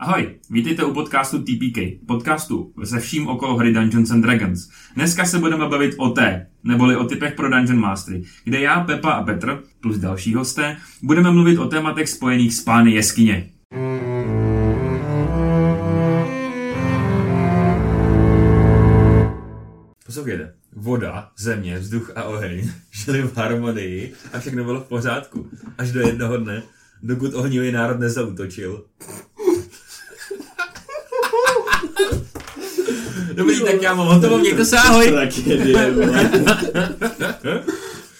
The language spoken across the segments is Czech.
Ahoj, vítejte u podcastu TPK, podcastu se vším okolo hry Dungeons and Dragons. Dneska se budeme bavit o té, neboli o typech pro Dungeon Mastery, kde já, Pepa a Petr, plus další hosté, budeme mluvit o tématech spojených s pány jeskyně. Poslouchejte, voda, země, vzduch a oheň žili v harmonii a všechno bylo v pořádku. Až do jednoho dne, dokud ohnivý národ nezautočil. Dobrý, tak já mám hotovo, mějte se, ahoj. Tragédie.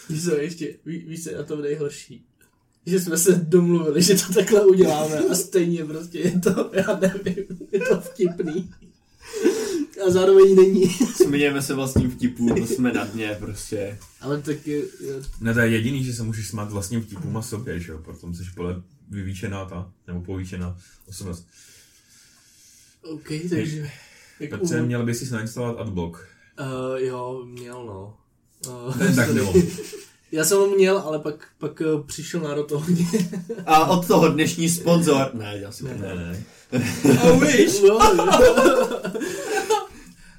Víš co, ještě, ví, víš co je na tom nejhorší? Že jsme se domluvili, že to takhle uděláme a stejně prostě je to, já nevím, je to vtipný. A zároveň není. Smějeme se vlastním vtipům, jsme na dně prostě. Ale tak je, je, Ne, to je jediný, že se můžeš smát vlastním vtipům a sobě, že jo, potom jsi pole vyvýšená ta, nebo povýšená osobnost. OK, takže... Jak Petře, měl by si nainstalovat adblock. Uh, jo, měl no. Uh, Ne, tak nebo. Já jsem ho měl, ale pak, pak uh, přišel národ ohně. A od toho dnešní sponzor. Ne, já si Ne. ne, ne. Oh, wish. No,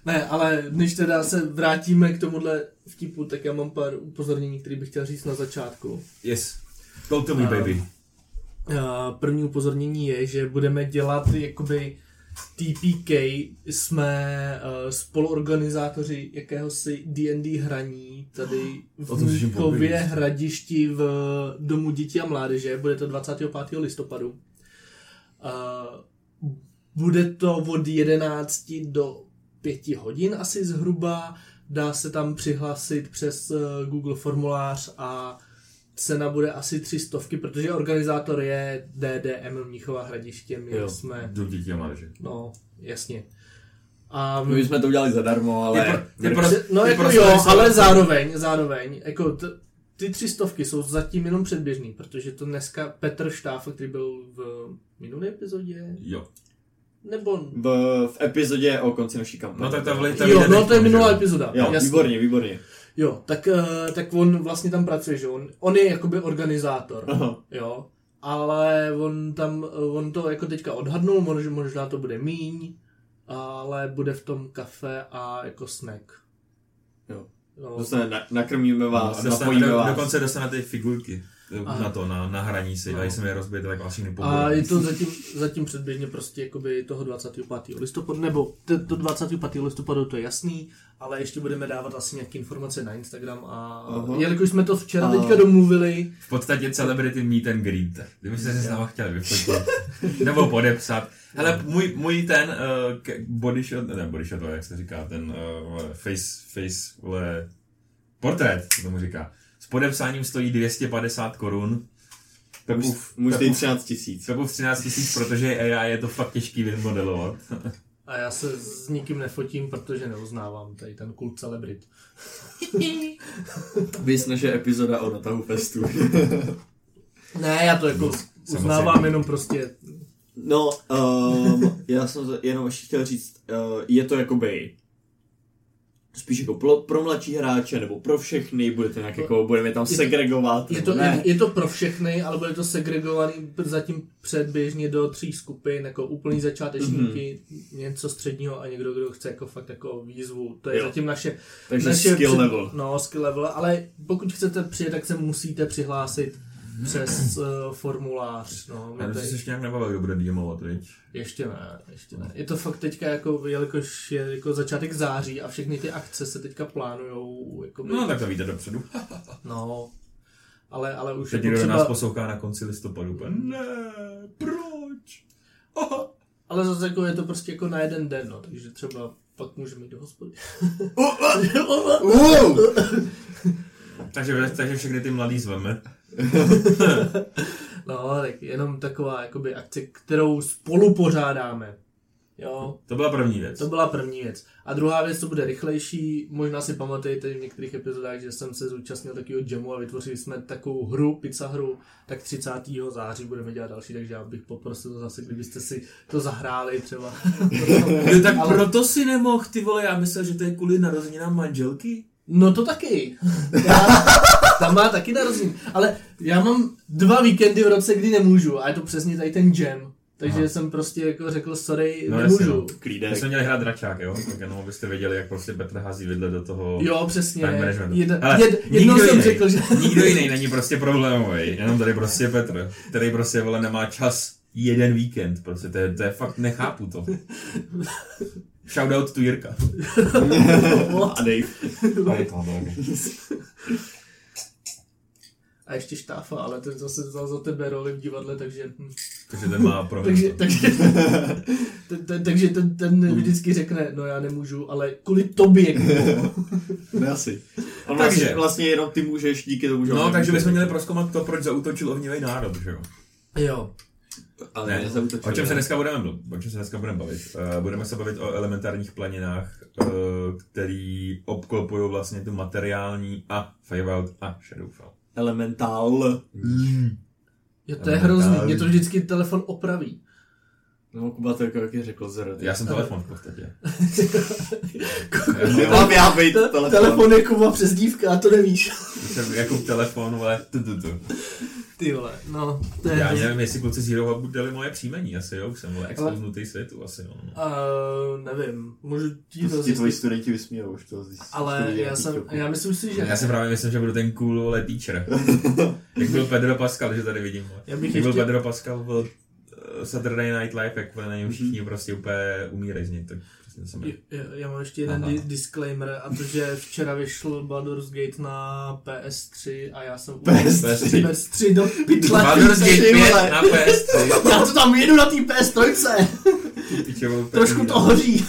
ne, ale než teda se vrátíme k tomuhle vtipu, tak já mám pár upozornění, které bych chtěl říct na začátku. Yes. Go to me, A- baby. Uh, První upozornění je, že budeme dělat jakoby TPK, jsme uh, spoluorganizátoři jakéhosi D&D hraní tady v poprvé. hradišti v Domu dětí a mládeže, bude to 25. listopadu. Uh, bude to od 11 do 5 hodin asi zhruba, dá se tam přihlásit přes uh, Google formulář a cena bude asi tři stovky, protože organizátor je DDM Mnichova hradiště, my Jo. jsme, Do dětí a mládeže. no, jasně. A My jsme to udělali zadarmo, ale... Je pro- je pro- no je jako prostě jo, restaurace. ale zároveň, zároveň, jako t- ty tři stovky jsou zatím jenom předběžný, protože to dneska Petr Štáfl, který byl v minulé epizodě, Jo. nebo... v, v epizodě o konci naší kampaně. No tak to to Jo, no to je minulá epizoda. Jo, jasně. výborně, výborně. Jo, tak, eh, tak on vlastně tam pracuje, že on, on je jakoby organizátor, Aha. jo, ale on tam, eh, on to jako teďka odhadnul, možná, možná to bude míň, ale bude v tom kafe a jako snack. Jo. No, Dostane, na, nakrmíme No, vás, a no, dostane, napojíme do, vás. dokonce dostane ty figurky Aha. na to, na, na hraní si, No. a jsem je rozbijete, tak vlastně A nepobudu. je to zatím, zatím předběžně prostě jakoby toho 25. listopadu, nebo t- to 25. listopadu to je jasný, ale ještě budeme dávat asi nějaké informace na Instagram a Aha. jelikož jsme to včera A- teďka domluvili, V podstatě celebrity meet and greet. Kdybyste se s náma chtěli vyfotit. Nebo podepsat. Hele, můj, můj ten uh, body shot, ne body shot, ale jak se říká, ten uh, face, face, vole, portrét, co tomu říká. S podepsáním stojí 250 korun. Pepův, stojí Pepův, 13 tisíc. Pepův 13 tisíc, protože je AI je to fakt těžký vymodelovat. a já se s nikým nefotím, protože neuznávám tady ten kult celebrit. Vys naše epizoda o natahu festu. Ne, já to jako Samozřejmě. uznávám jenom prostě, No, um, já jsem jenom ještě chtěl říct, uh, je to jakoby spíš jako pro, pro mladší hráče, nebo pro všechny, budete nějak jako, budeme tam segregovat, je to, ne? je, je to pro všechny, ale bude to segregovaný zatím předběžně do tří skupin, jako úplný začátečníky, mm-hmm. něco středního a někdo, kdo chce jako fakt jako výzvu. To je Jo. zatím naše Takže naše skill před- level. No, skill level, ale pokud chcete přijet, tak se musíte přihlásit přes uh, formulář. No, Já se ještě nějak nebavil, kdo bude DMovat, viď? ještě ne, ještě ne. Je to fakt teďka jako, jelikož je jako začátek září a všechny ty akce se teďka plánujou. Jako No, tak to víte dopředu. no, ale, ale už Teď jako někdo nás třeba, poslouchá na konci listopadu. úplně, Ne, proč? Aha. ale zase jako je to prostě jako na jeden den, no, takže třeba pak můžeme jít do hospody. Takže, takže všechny ty mladý zveme. No, tak jenom taková jakoby akce, kterou spolu pořádáme. Jo, To byla první věc. To byla první věc. A druhá věc, to bude rychlejší. Možná si pamatujete v některých epizodách, že jsem se zúčastnil takového jamu a vytvořili jsme takovou hru, pizza hru, tak 30. září budeme dělat další, takže já bych poprosil zase, kdybyste si to zahráli třeba. Jo, tak Ale- proto si nemohl, ty vole, já myslel, že to je kvůli narozeninám manželky. No to taky. Já, tam má taky narozenin. Ale já mám dva víkendy v roce, kdy nemůžu a je to přesně tady ten jam. Takže Aha. jsem prostě jako řekl, sorry, No, nemůžu. jasně, no. My jsme měli hrát dračák, jo? Tak jenom abyste věděli, jak prostě Petr hází vidle do toho Jo, přesně. Jed, Ale jed, jednou nikdo jsem jiný, řekl, že... Nikdo jiný není prostě problémový, jenom tady prostě Petr, který prostě vole nemá čas jeden víkend, prostě to je, to je fakt, nechápu to. Shoutout tu Jirka. A Dave. A ještě štáfa, ale ten zase vzal za tebe roli v divadle, takže... hm. Takže ten má pro Takže, takže, ten, ten, takže ten, ten vždycky řekne, no já nemůžu, ale kvůli tobě. Ne asi. On Takže- vlastně, vlastně jenom ty můžeš díky tomu, že No, takže bychom měli proskoumat to, proč zautočil ohnivý národ, že jo? jo. Ale Ne, nezautočil, o čem se ne. dneska budeme, mluv- o čem se dneska budeme bavit? Uh, budeme se bavit o elementárních planinách, uh, který obklopují vlastně tu materiální a Fallout a Shadowfell. Elementál. Jo, to je hrozný, mě to vždycky telefon opraví. No, Kuba to jako jaký řekl zer. Já jsem telefon v podstatě. Nemám já být Te- telefon. telefon je Kuba přezdívka a to nevíš. Jsem jako telefon, ale tu, tu, tu. Ty vole, no, to je Já nevím, jestli kluci z Hero Hubu dali moje příjmení, asi jo, už jsem byl expoznutý světu, asi jo. no. Uh, nevím, můžu ti to ti tvoji zjistit. studenti vysmějou už to zjistit. Ale já jsem, já myslím si, že... Já si právě myslím, že budu ten cool vole teacher. Jak byl Pedro Pascal, že tady vidím. vole. Já bych Jak byl ještě- Pedro Pascal v eh, Saturday Night Live, jak na něj všichni prostě úplně umírají z něj, tak přesně jsem Já, já mám ještě jeden Aha. di- disclaimer a to, že včera vyšel Baldur's Gate na PS3 a já jsem PS3. PS3 do pytle. Baldur's Gate ty 5 vole. na PS3. Já to tam jedu na té PS3. Pičovou Trošku to hoří.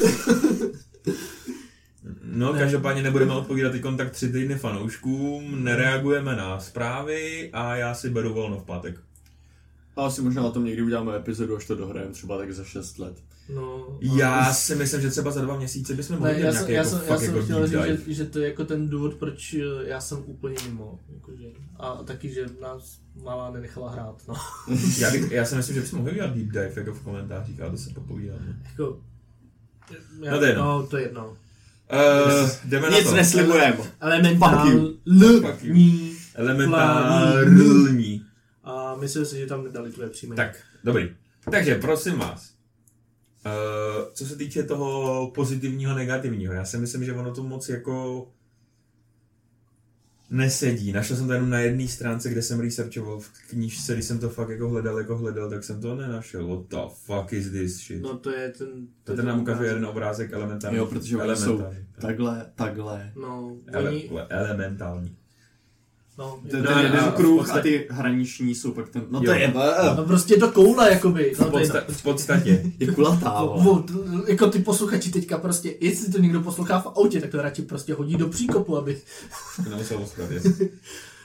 No, každopádně nebudeme odpovídat i kontakt tři týdny fanouškům, nereagujeme na zprávy a já si beru volno v pátek. A asi možná o tom někdy uděláme epizodu, až to dohrajeme, třeba tak za 6 let. No, Já si myslím, že třeba za dva měsíce bychom mohli ne, dělat já, jsem, nějaký já, jako, jsem, já jsem jako chtěl deep říct, dive. že, že to je jako ten důvod, proč eh, já jsem úplně mimo. Jakože, a taky, že nás malá nenechala hrát. No. Já, bych, já si myslím, že bychom mohli dělat deep dive jako v komentářích, ale to se popovídáme. Jako, já, No to je jedno. no, to je jedno. Uh, jdeme na Nic to. neslibujeme. Elementální. Elementární. A myslím si, že tam nedali tvoje příjmení. Tak, dobrý. Takže prosím vás, uh, co se týče toho pozitivního, negativního, já si myslím, že ono to moc jako nesedí. Našel jsem to jenom na jedné stránce, kde jsem researchoval v knížce, když jsem to fakt jako hledal, jako hledal, tak jsem to nenašel. What the fuck is this shit? No to je ten... to ten nám ukazuje jeden obrázek elementární. Jo, protože oni jsou elementární. takhle, takhle. No, Ele, oni... le- elementální. No, Ten, je- ten a- jeden a v kruh podstatě- a ty hraniční jsou pak ten... No Jo. to je... no prostě je to koule, jakoby. V, No, je, podsta- v podstatě. Je kulatá, no, jako ty posluchači teďka prostě, jestli to někdo poslouchá v autě, tak to radši prostě hodí do příkopu, aby... Poslouchat, yes.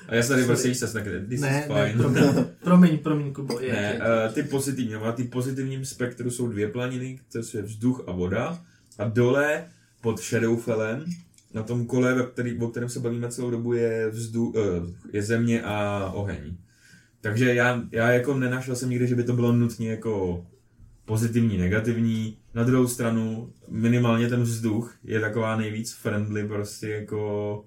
A já se tady prostě se snažím, this ne, is ne, promiň, promiň, promiň, Kubo. Je, Ne, je, uh, ty pozitivní, na ty pozitivním spektru jsou dvě planiny, to je vzduch a voda. A dole pod Shadowfellem, na tom kole, ve který, o kterém se bavíme celou dobu, je, vzdu, uh, je země a oheň. Takže já, já jako nenašel jsem nikdy, že by to bylo nutně jako pozitivní, negativní. Na druhou stranu, minimálně ten vzduch je taková nejvíc friendly prostě jako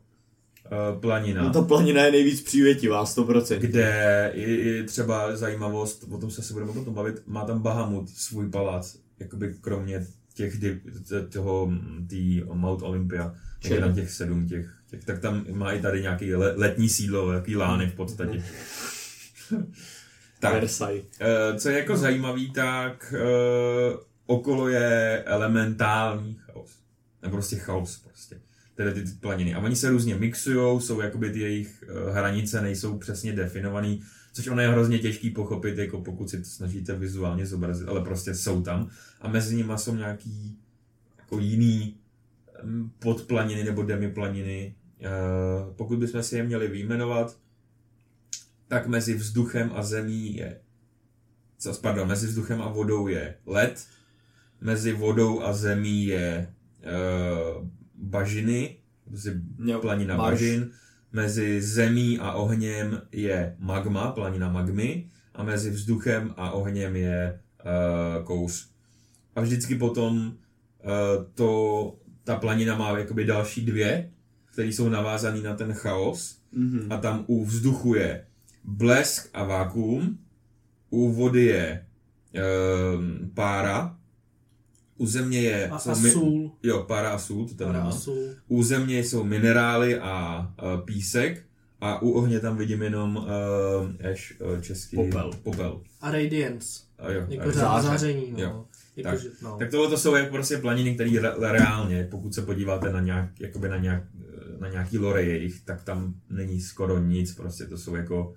uh, planina No ta planina je nejvíc přívětivá, 100%. kde je, je třeba zajímavost, o tom se asi budeme potom bavit, má tam Bahamut svůj palác, jakoby kromě těch, div- t- toho, tý Mount Olympia, jak je tam těch sedm těch, těch, tak tam má i tady nějaký le, letní sídlo, jaký lány v podstatě. tak, Versailles. eh, co je jako zajímavý, tak eh, okolo je elementální chaos. Nebo prostě chaos prostě. Tedy ty, ty planiny. A oni se různě mixují, jsou jakoby ty jejich eh, hranice nejsou přesně definovaný, což ono je hrozně těžký pochopit, jako pokud si to snažíte vizuálně zobrazit, ale prostě jsou tam. A mezi nimi jsou nějaký jako jiný em, podplaniny nebo demiplaniny. Eh, Pokud bychom si je měli vyjmenovat, tak mezi vzduchem a zemí je co, pardon, mezi vzduchem a vodou je led, mezi vodou a zemí je uh, bažiny, planina marš. bažin, mezi zemí a ohněm je magma, planina magmy, a mezi vzduchem a ohněm je uh, kous. A vždycky potom uh, to, ta planina má jakoby další dvě, které jsou navázané na ten chaos, Mhm. a tam u vzduchu je blesk a vákuum, u vody je ehm, pára, u země je... A, jsou a mi- sůl. Jo, pára a sůl, to tam A nemám. sůl. U země jsou minerály a, a písek a u ohně tam vidím jenom uh, až uh, český Popel. popel. A radiance. A jo, Jako záření, no. Jo. Jako, Tak. že, no. Tak tohle to jsou jako prostě planiny, které re- reálně, pokud se podíváte na, nějak, jakoby na, nějak, na nějaký lore jejich, tak tam není skoro nic, prostě to jsou jako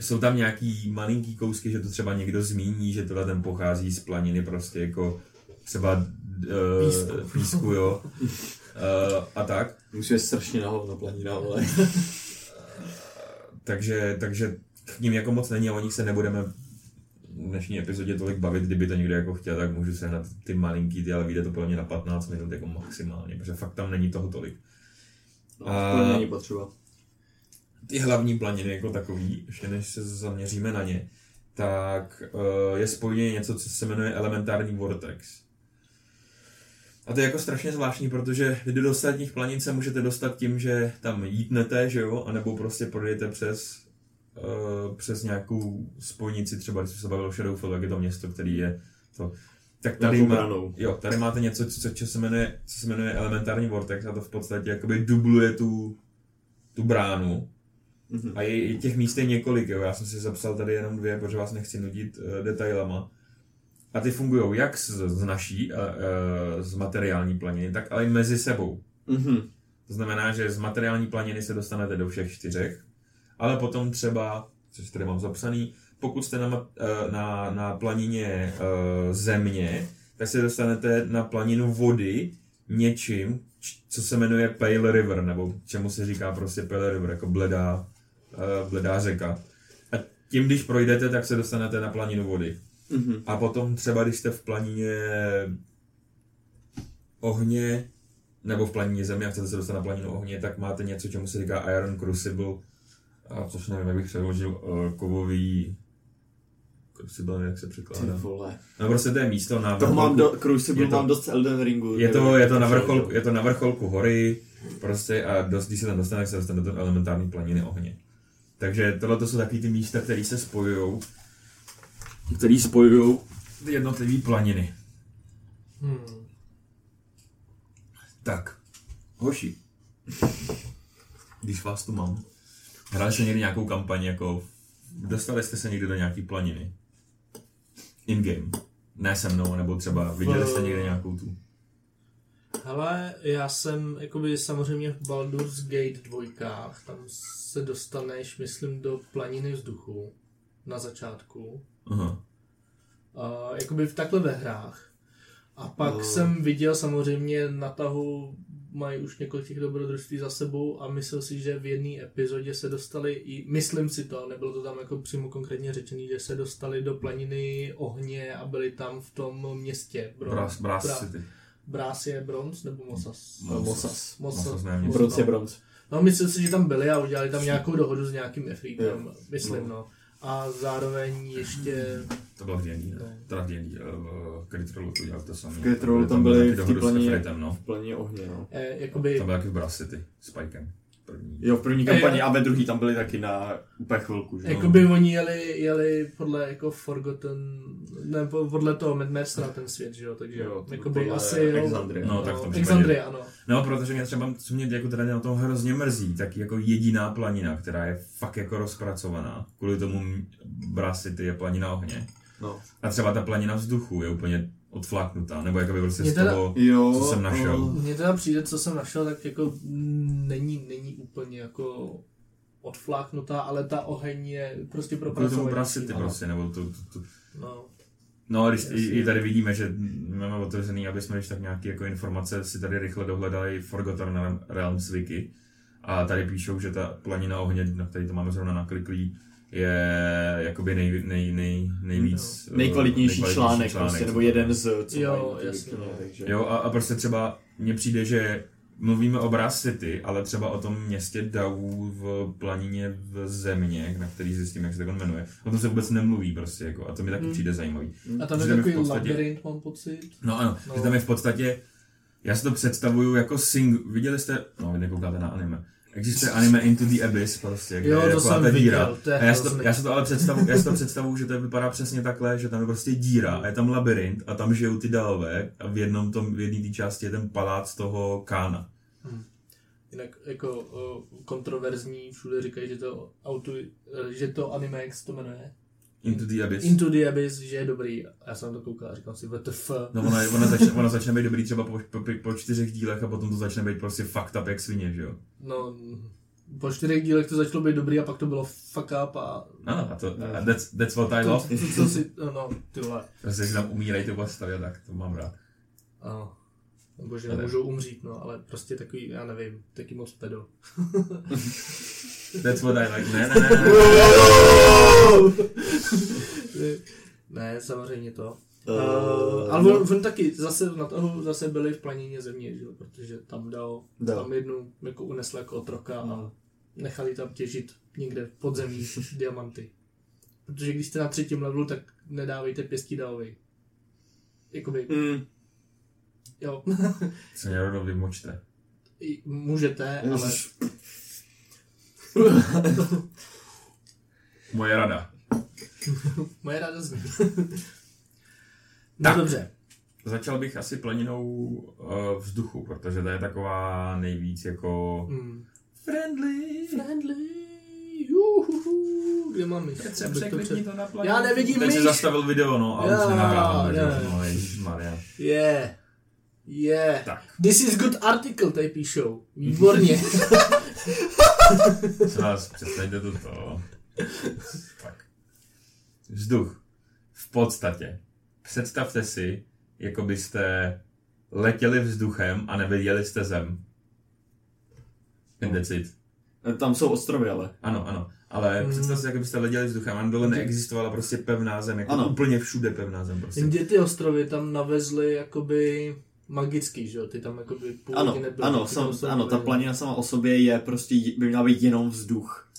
jsou tam nějaký malinký kousky, že to třeba někdo zmíní, že tohle ten pochází z planiny prostě jako třeba uh, Písku. písku jo. Uh, a tak. Musíme strašně na hovno planina, ale... Takže, takže k ním jako moc není a o nich se nebudeme v dnešní epizodě tolik bavit, kdyby to někdo jako chtěl, tak můžu sehnat ty malinký, ty, ale vyjde to podle mě na 15 minut jako maximálně, protože fakt tam není toho tolik. No, A- to není potřeba. Ty hlavní planiny jako takový, ještě než se zaměříme na ně, tak uh, je spojně něco, co se jmenuje elementární vortex. A to je jako strašně zvláštní, protože vy do ostatních planin se můžete dostat tím, že tam jítnete, že jo, anebo prostě projdete přes, uh, přes nějakou spojnici, třeba když se bavili o Shadowfall, jak je to město, který je to. Tak tady, má, jo, tady máte něco, co, co, se jmenuje, co se jmenuje elementární vortex a to v podstatě jakoby dubluje tu, tu bránu. Mhm. A je, je těch míst je několik, jo. Já jsem si zapsal tady jenom dvě, protože vás nechci nudit uh, detailama. A ty fungují jak z, z naší, uh, uh, z materiální planiny, tak ale i mezi sebou. Mhm. To znamená, že z materiální planiny se dostanete do všech čtyřech, ale potom třeba, což tady mám zapsaný, pokud jste na, eh, na, na planině země, tak se dostanete na planinu vody něčím, co se jmenuje Pale River, nebo čemu se říká prostě Pale River, jako bledá, uh, bledá řeka. A tím, když projdete, tak se dostanete na planinu vody. Mhm. A potom třeba, když jste v planině ohně, nebo v planině země a chcete se dostat na planinu ohně, tak máte něco, čemu se říká Iron Crucible, a což nevím, jak bych přeložil, uh, kovový Crucible, jak se Ty překládá. vole. No prostě to je místo na Toho mám do, Crucible je to- mám dost Elden Ringu. je to, je to, na vrcholku, je to na vrcholku hory, prostě a dost, když se tam dostane, tak se dostane do elementární planiny ohně. Takže tohle to jsou takový ty místa, které se spojují, které spojují ty jednotlivé planiny. Hmm. Tak, hoši, když vás tu mám, hráli jste někdy nějakou kampaň, jako dostali jste se někdy do nějaký planiny? In-game. Ne se mnou, nebo třeba viděli jste někdy nějakou tu? Hele, já jsem jakoby samozřejmě v Baldur's Gate dvojkách, tam se dostaneš, myslím, do planiny vzduchu na začátku. Aha. Uh, jakoby v takhle ve hrách. A pak No. jsem viděl samozřejmě na tahu mají už několik těch dobrodružství za sebou a myslel si, že v jedné epizodě se dostali, i, myslím si to, nebylo to tam jako přímo konkrétně řečený, že se dostali do planiny ohně a byli tam v tom městě. Bron- Brass, Brass Bra- City. Brás je bronz nebo Mosas? No, Mosas. Mosas. Mosas ne, město. Bronz je bronz. No, myslím si, že tam byli a udělali tam nějakou dohodu s nějakým Efríkem, Jo. myslím, no. no. A zároveň ještě, To bylo v D&D, No. ne? Teda v eh, v Crit Rollu to udělali to samé. V Crit Rollu tam byli v Efritem, no. V plně ohně, no. eh, jakoby, Tam byl taky v Brass City, s Pikem. První. Jo, v první kampani a ve druhý tam byli taky na úplně chvilku, že? jakoby oni jeli, jeli podle jako Forgotten, ne, po- podle toho Mad Maxera ten svět, že jo, takže Jo, to jakoby podle asi, jo, Exandrie. No, tak v tom případě- Exandrie, ano. No, protože mě třeba, co mě jako teda na tom hrozně mrzí, tak jako jediná planina, která je fakt jako rozpracovaná, kvůli tomu Brass City je planina ohně. No. A třeba ta planina vzduchu je úplně odfláknutá, nebo jakoby prostě Mě z teda- toho, Jo, co jsem našel. Mně teda přijde, co jsem našel, tak jako není, není úplně jako odfláknutá, ale ta oheň je prostě. Brass City no. prostě, nebo to, to, to, No. No, když i, tady vidíme, že máme otevřený, aby jsme když tak nějaké jako informace si tady rychle dohledali Forgotten Realms wiki. A tady píšou, že ta planina ohně, na který to máme zrovna nakliklý, je jakoby nej, nej, nej, nejvíc... eh, Nejkvalitnější článek, prostě, nebo jeden z, co Jo, jasně, no. takže... Jo, a, a prostě třeba mně přijde, že mluvíme o Brass City, ale třeba o tom městě Dau v planině v země, na který zjistím, jak se to jmenuje. O tom se vůbec nemluví prostě, jako, a to mi taky Hmm. přijde zajímavý. A tam je takový podstatě- labirint, mám pocit. No ano, No. no. že tam je v podstatě, já si to představuju jako sing, viděli jste, no vy nekoukáte na anime, Existuje anime Into the Abyss prostě, kde Jo, je to taková jsem ta viděl, díra. to je A já si, to, hrozný. já si to ale představu, já si to představu, že to vypadá přesně takhle, že tam je prostě díra a je tam labirint a tam žijou ty dalové a v jednom tom, v jedné té části je ten palác toho Kána. Jinak jako kontroverzní, všude říkají, že to, auto, že to anime, jak se to jmenuje? Into the Abyss. Into the Abyss, že je dobrý. Já jsem to koukal a říkal si, WTF. No ono, je- ono, začne, ono začne být dobrý třeba po, po, po čtyřech dílech a potom to začne být prostě fucked up jak svině, že jo? No, po čtyřech dílech to začalo být dobrý a pak to bylo fuck up a... Ano, a to, a that's, that's what I To, love. to, to si, no, no, ty vole. Prostě, že tam umírají ty postavy a tak, to mám rád. Ano. Nebo že nemůžou umřít, no, ale prostě takový, já nevím, taky moc pedo. That's what I like. Ne, ne, ne, ne. ne, samozřejmě to. Uh, Uh, ale on, on, taky zase na toho zase byli v planině země, že? jo, protože tam dal, Dal. tam jednu jako unesl jako otroka a No. nechali tam těžit někde v podzemí diamanty. Protože když jste na třetím levelu, tak nedávejte pěstí dalovi. Jakoby, Mm, jo, Co mě rovnou vymočte. I můžete, ale Moje rada. moje rada zní. Tak. no dobře, Začal bych asi planinou uh, vzduchu, protože to je taková nejvíc jako mm. friendly. friendly, juhuhu, kde mám myš? Petře, Abych to překlikni před- to na planinu. Já nevidím Teď jsi myš. zastavil video, no, a Já, už nenahrávám, ne. takže, no, ježišmarja. Yeah. Yeah. Tak. This is good article, tady píšou. Výborně. Co vás, přestaňte to to. Tak. Vzduch. V podstatě. Představte si, jako byste letěli vzduchem a neviděli jste zem. And that's it. tam jsou ostrovy, ale. Ano, ano. Ale Hmm. představ si, jak byste letěli vzduchem a dole neexistovala prostě pevná zem, jako Ano. úplně všude pevná zem prostě. Jenže ty ostrovy tam navezly jakoby magický, že jo? Ty tam jakoby původně Ano, nebyly. ano, sam, ano, ta planina sama o sobě je prostě, by měla být jenom vzduch.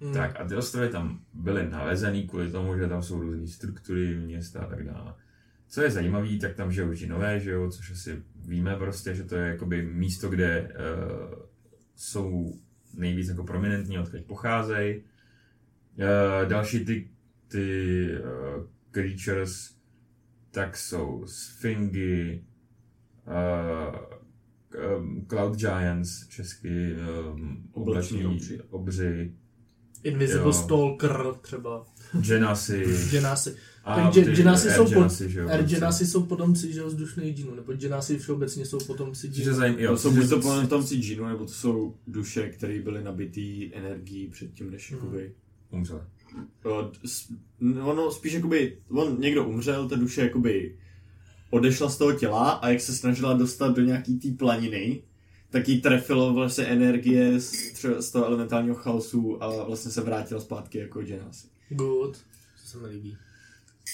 Hmm. Tak a ty ostrovy tam byly nalezený kvůli tomu, že tam jsou různé struktury, města a tak dále. Co je zajímavé, tak tam žijou žinové, že jo, což asi víme prostě, že to je jakoby místo, kde uh, jsou nejvíc jako prominentní, odkud pocházejí. Uh, další ty, ty uh, creatures, tak jsou sfingy, cloud giants, česky um, Oblační obři. obři, Invisible Jo. Stalker třeba. Genasi, Genasi. a Gen- Genasi jsou pod- Genasi, že jo, Air prostě. Genasi jsou potomci, že jo, vzdušných džinů, nebo Genasi všeobecně jsou potomci džinů. zajím, jo, To jsou buď to potomci džinu, nebo to jsou duše, které byly nabitý energií předtím, než Mhm. jakoby... umřel. ono spíš jakoby, on někdo umřel, ta duše jakoby odešla z toho těla a jak se snažila dostat do nějaký té planiny, tak jí trefilo vlastně energie z, z toho elementálního chaosu a vlastně se vrátila zpátky jako Genasi. Good. To se mi líbí.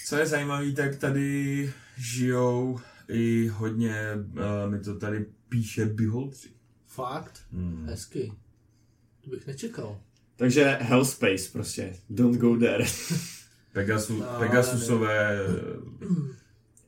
Co je zajímavé, tak tady žijou i hodně, uh, mi to tady píše Beholdři. Fakt? Hmm. Hezky. To bych nečekal. Takže Hell Space prostě, don't go there. Pegasu, No, Pegasusové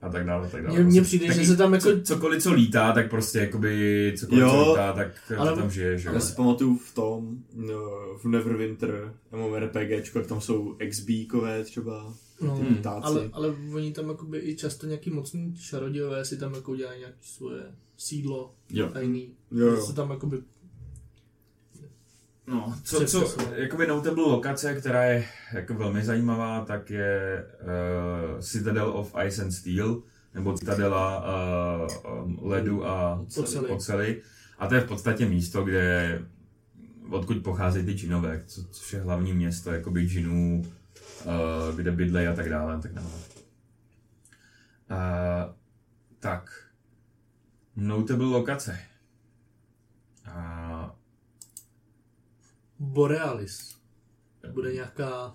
a tak dále, tak dále. Mně- Prostě přijde, že taky se tam jako- Co, cokoliv, co lítá, tak prostě jakoby, cokoliv, Jo, co lítá, tak ale- tam žije, že jo. Já si pamatuju v tom, no, v Neverwinter, MMORPGčko, jak tam jsou XB-kové třeba, No, ty ptáci. ale, ale oni tam jakoby i často nějaký mocní čarodějové si tam jako dělají nějaké svoje sídlo Jo. tajný. Jo, jo. Se tam jakoby No, co, co, jakoby notable lokace, která je jako velmi zajímavá, tak je uh, Citadel of Ice and Steel, nebo Citadela uh, ledu a Oceli. oceli. A to je v podstatě místo, kde odkud pocházejí ty džinové, co, což je hlavní město jakoby džinů, uh, kde bydlejí a tak dále. A tak dále. Uh, tak, notable lokace. Uh, Borealis. Bude nějaká...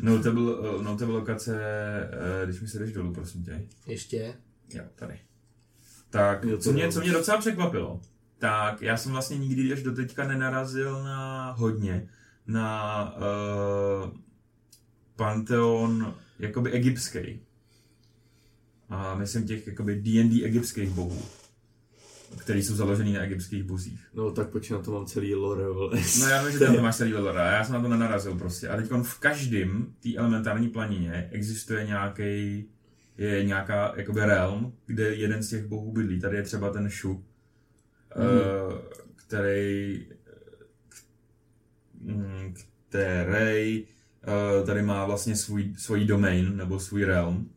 Notable, uh, notable lokace, uh, když mi se jdeš dolů, prosím tě. Ještě. Jo, tady. Tak, Jo, co mě, co mě docela překvapilo, tak já jsem vlastně nikdy až do teďka nenarazil na hodně, na uh, panteon jakoby egyptský. A myslím těch jakoby D&D egyptských bohů. Který jsou založený na egyptských buzích. No tak počkej, na to mám celý lore, vole. No já vím, že to máš celý lore, já jsem na to nenarazil prostě. A teď v každém té elementární planině existuje nějaký je nějaká jakoby realm, kde jeden z těch bohů bydlí. Tady je třeba ten Shu, mm. uh, který mm, který uh, tady má vlastně svůj, svůj domain, nebo svůj realm.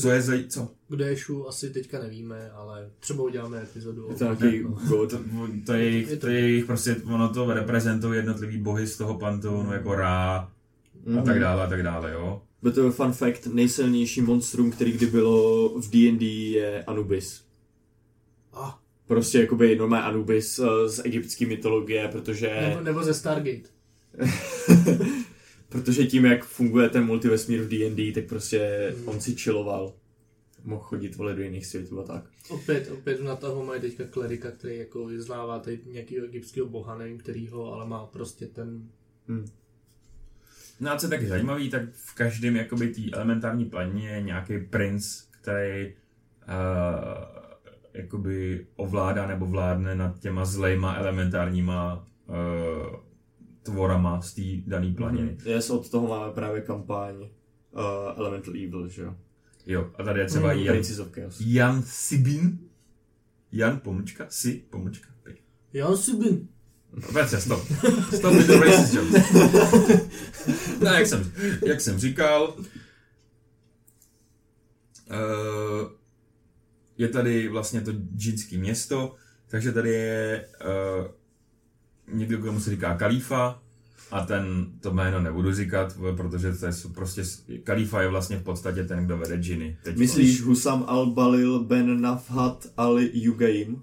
Co je za... co? Kde je Shu, asi teďka nevíme, ale třeba uděláme epizodu. Je to god. To, to, je, jejich, to je jejich prostě, ono to reprezentuje jednotlivý bohy z toho panteonu, jako Ra Mhm. a tak dále, a tak dále, jo. Byl to fun fact, nejsilnější monstrum, který kdy bylo v D&D je Anubis. Ah, Prostě jakoby normální Anubis eh, z egyptské mytologie, protože... nebo, nebo ze Stargate. protože tím, jak funguje ten multivesmír v D&D, tak prostě Hmm. on si chilloval. Mohl chodit vole do jiných světů a tak. Opět, opět na toho mají teďka klerika, který jako vyznává tady nějakého egyptského boha, nevím kterýho, ale má prostě ten... Hm. No a co je taky zajímavý, tak v každém jakoby té elementární planině je nějaký princ, který uh, jakoby ovládá nebo vládne nad těma zlejma elementárníma uh, tvorama z té dané planiny. Mhm. Yes, od toho máme právě kampaň uh, Elemental Evil, že jo? Jo, a tady je třeba Mhm. Jan, Princes of Chaos. Jan Sibin. Jan pomlčka, si pomlčka. Pi. Já si bin. Petře, stop. Stop with the racist jokes. No, jak jsem, jak jsem říkal, uh, je tady vlastně to džinský město, takže tady je uh, někdo, komu se říká Kalífa, a ten, to jméno nebudu říkat, protože to je prostě, Kalífa je vlastně v podstatě ten, kdo vede džiny. Teď Myslíš Husam al-Balil ben Nafhat al-Yugaim?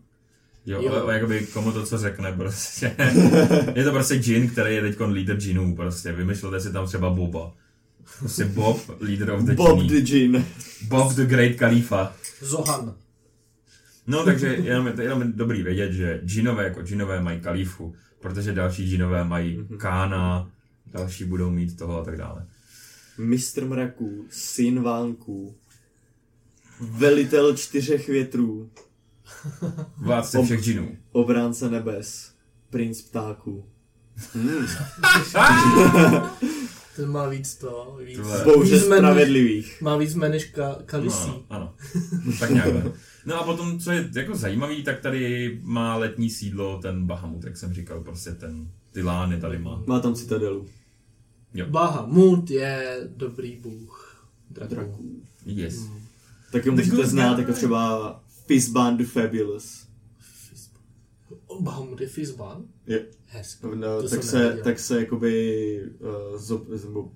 Jo, Jo. jo. Ale, jakoby komu to co řekne prostě. je to prostě džin, který je teď líder džinů prostě. Vymyslete si tam třeba Boba. Prostě Bob, leader of the Bob džiny. the Jin. Bob the Great Khalifa. Zohan. No takže jenom, je to jenom dobrý vědět, že džinové jako džinové mají kalifu, protože další džinové mají Mhm. kána, další budou mít toho a tak dále. Mistr mraků, syn vánků, velitel čtyřech větrů, Vládce všech džinů. obránce nebes, princ ptáků. Hmm. Ten má víc to, víc, Bouře víc spravedlivých. má víc men než ka, Kalisí. No, ano, ano. tak nějak. No a potom, co je jako zajímavý, tak tady má letní sídlo ten Bahamut, jak jsem říkal, prostě ten, ty lány tady má. Má tam citadelu. Bahamut je dobrý bůh. Draků. Yes. Hmm. Tak ho můžete znát jako třeba Fizban the Fabulous. Bahamut je Fizban? Je. Hezky. No, To tak, se, nevěděl. tak se jakoby uh, zob, zob,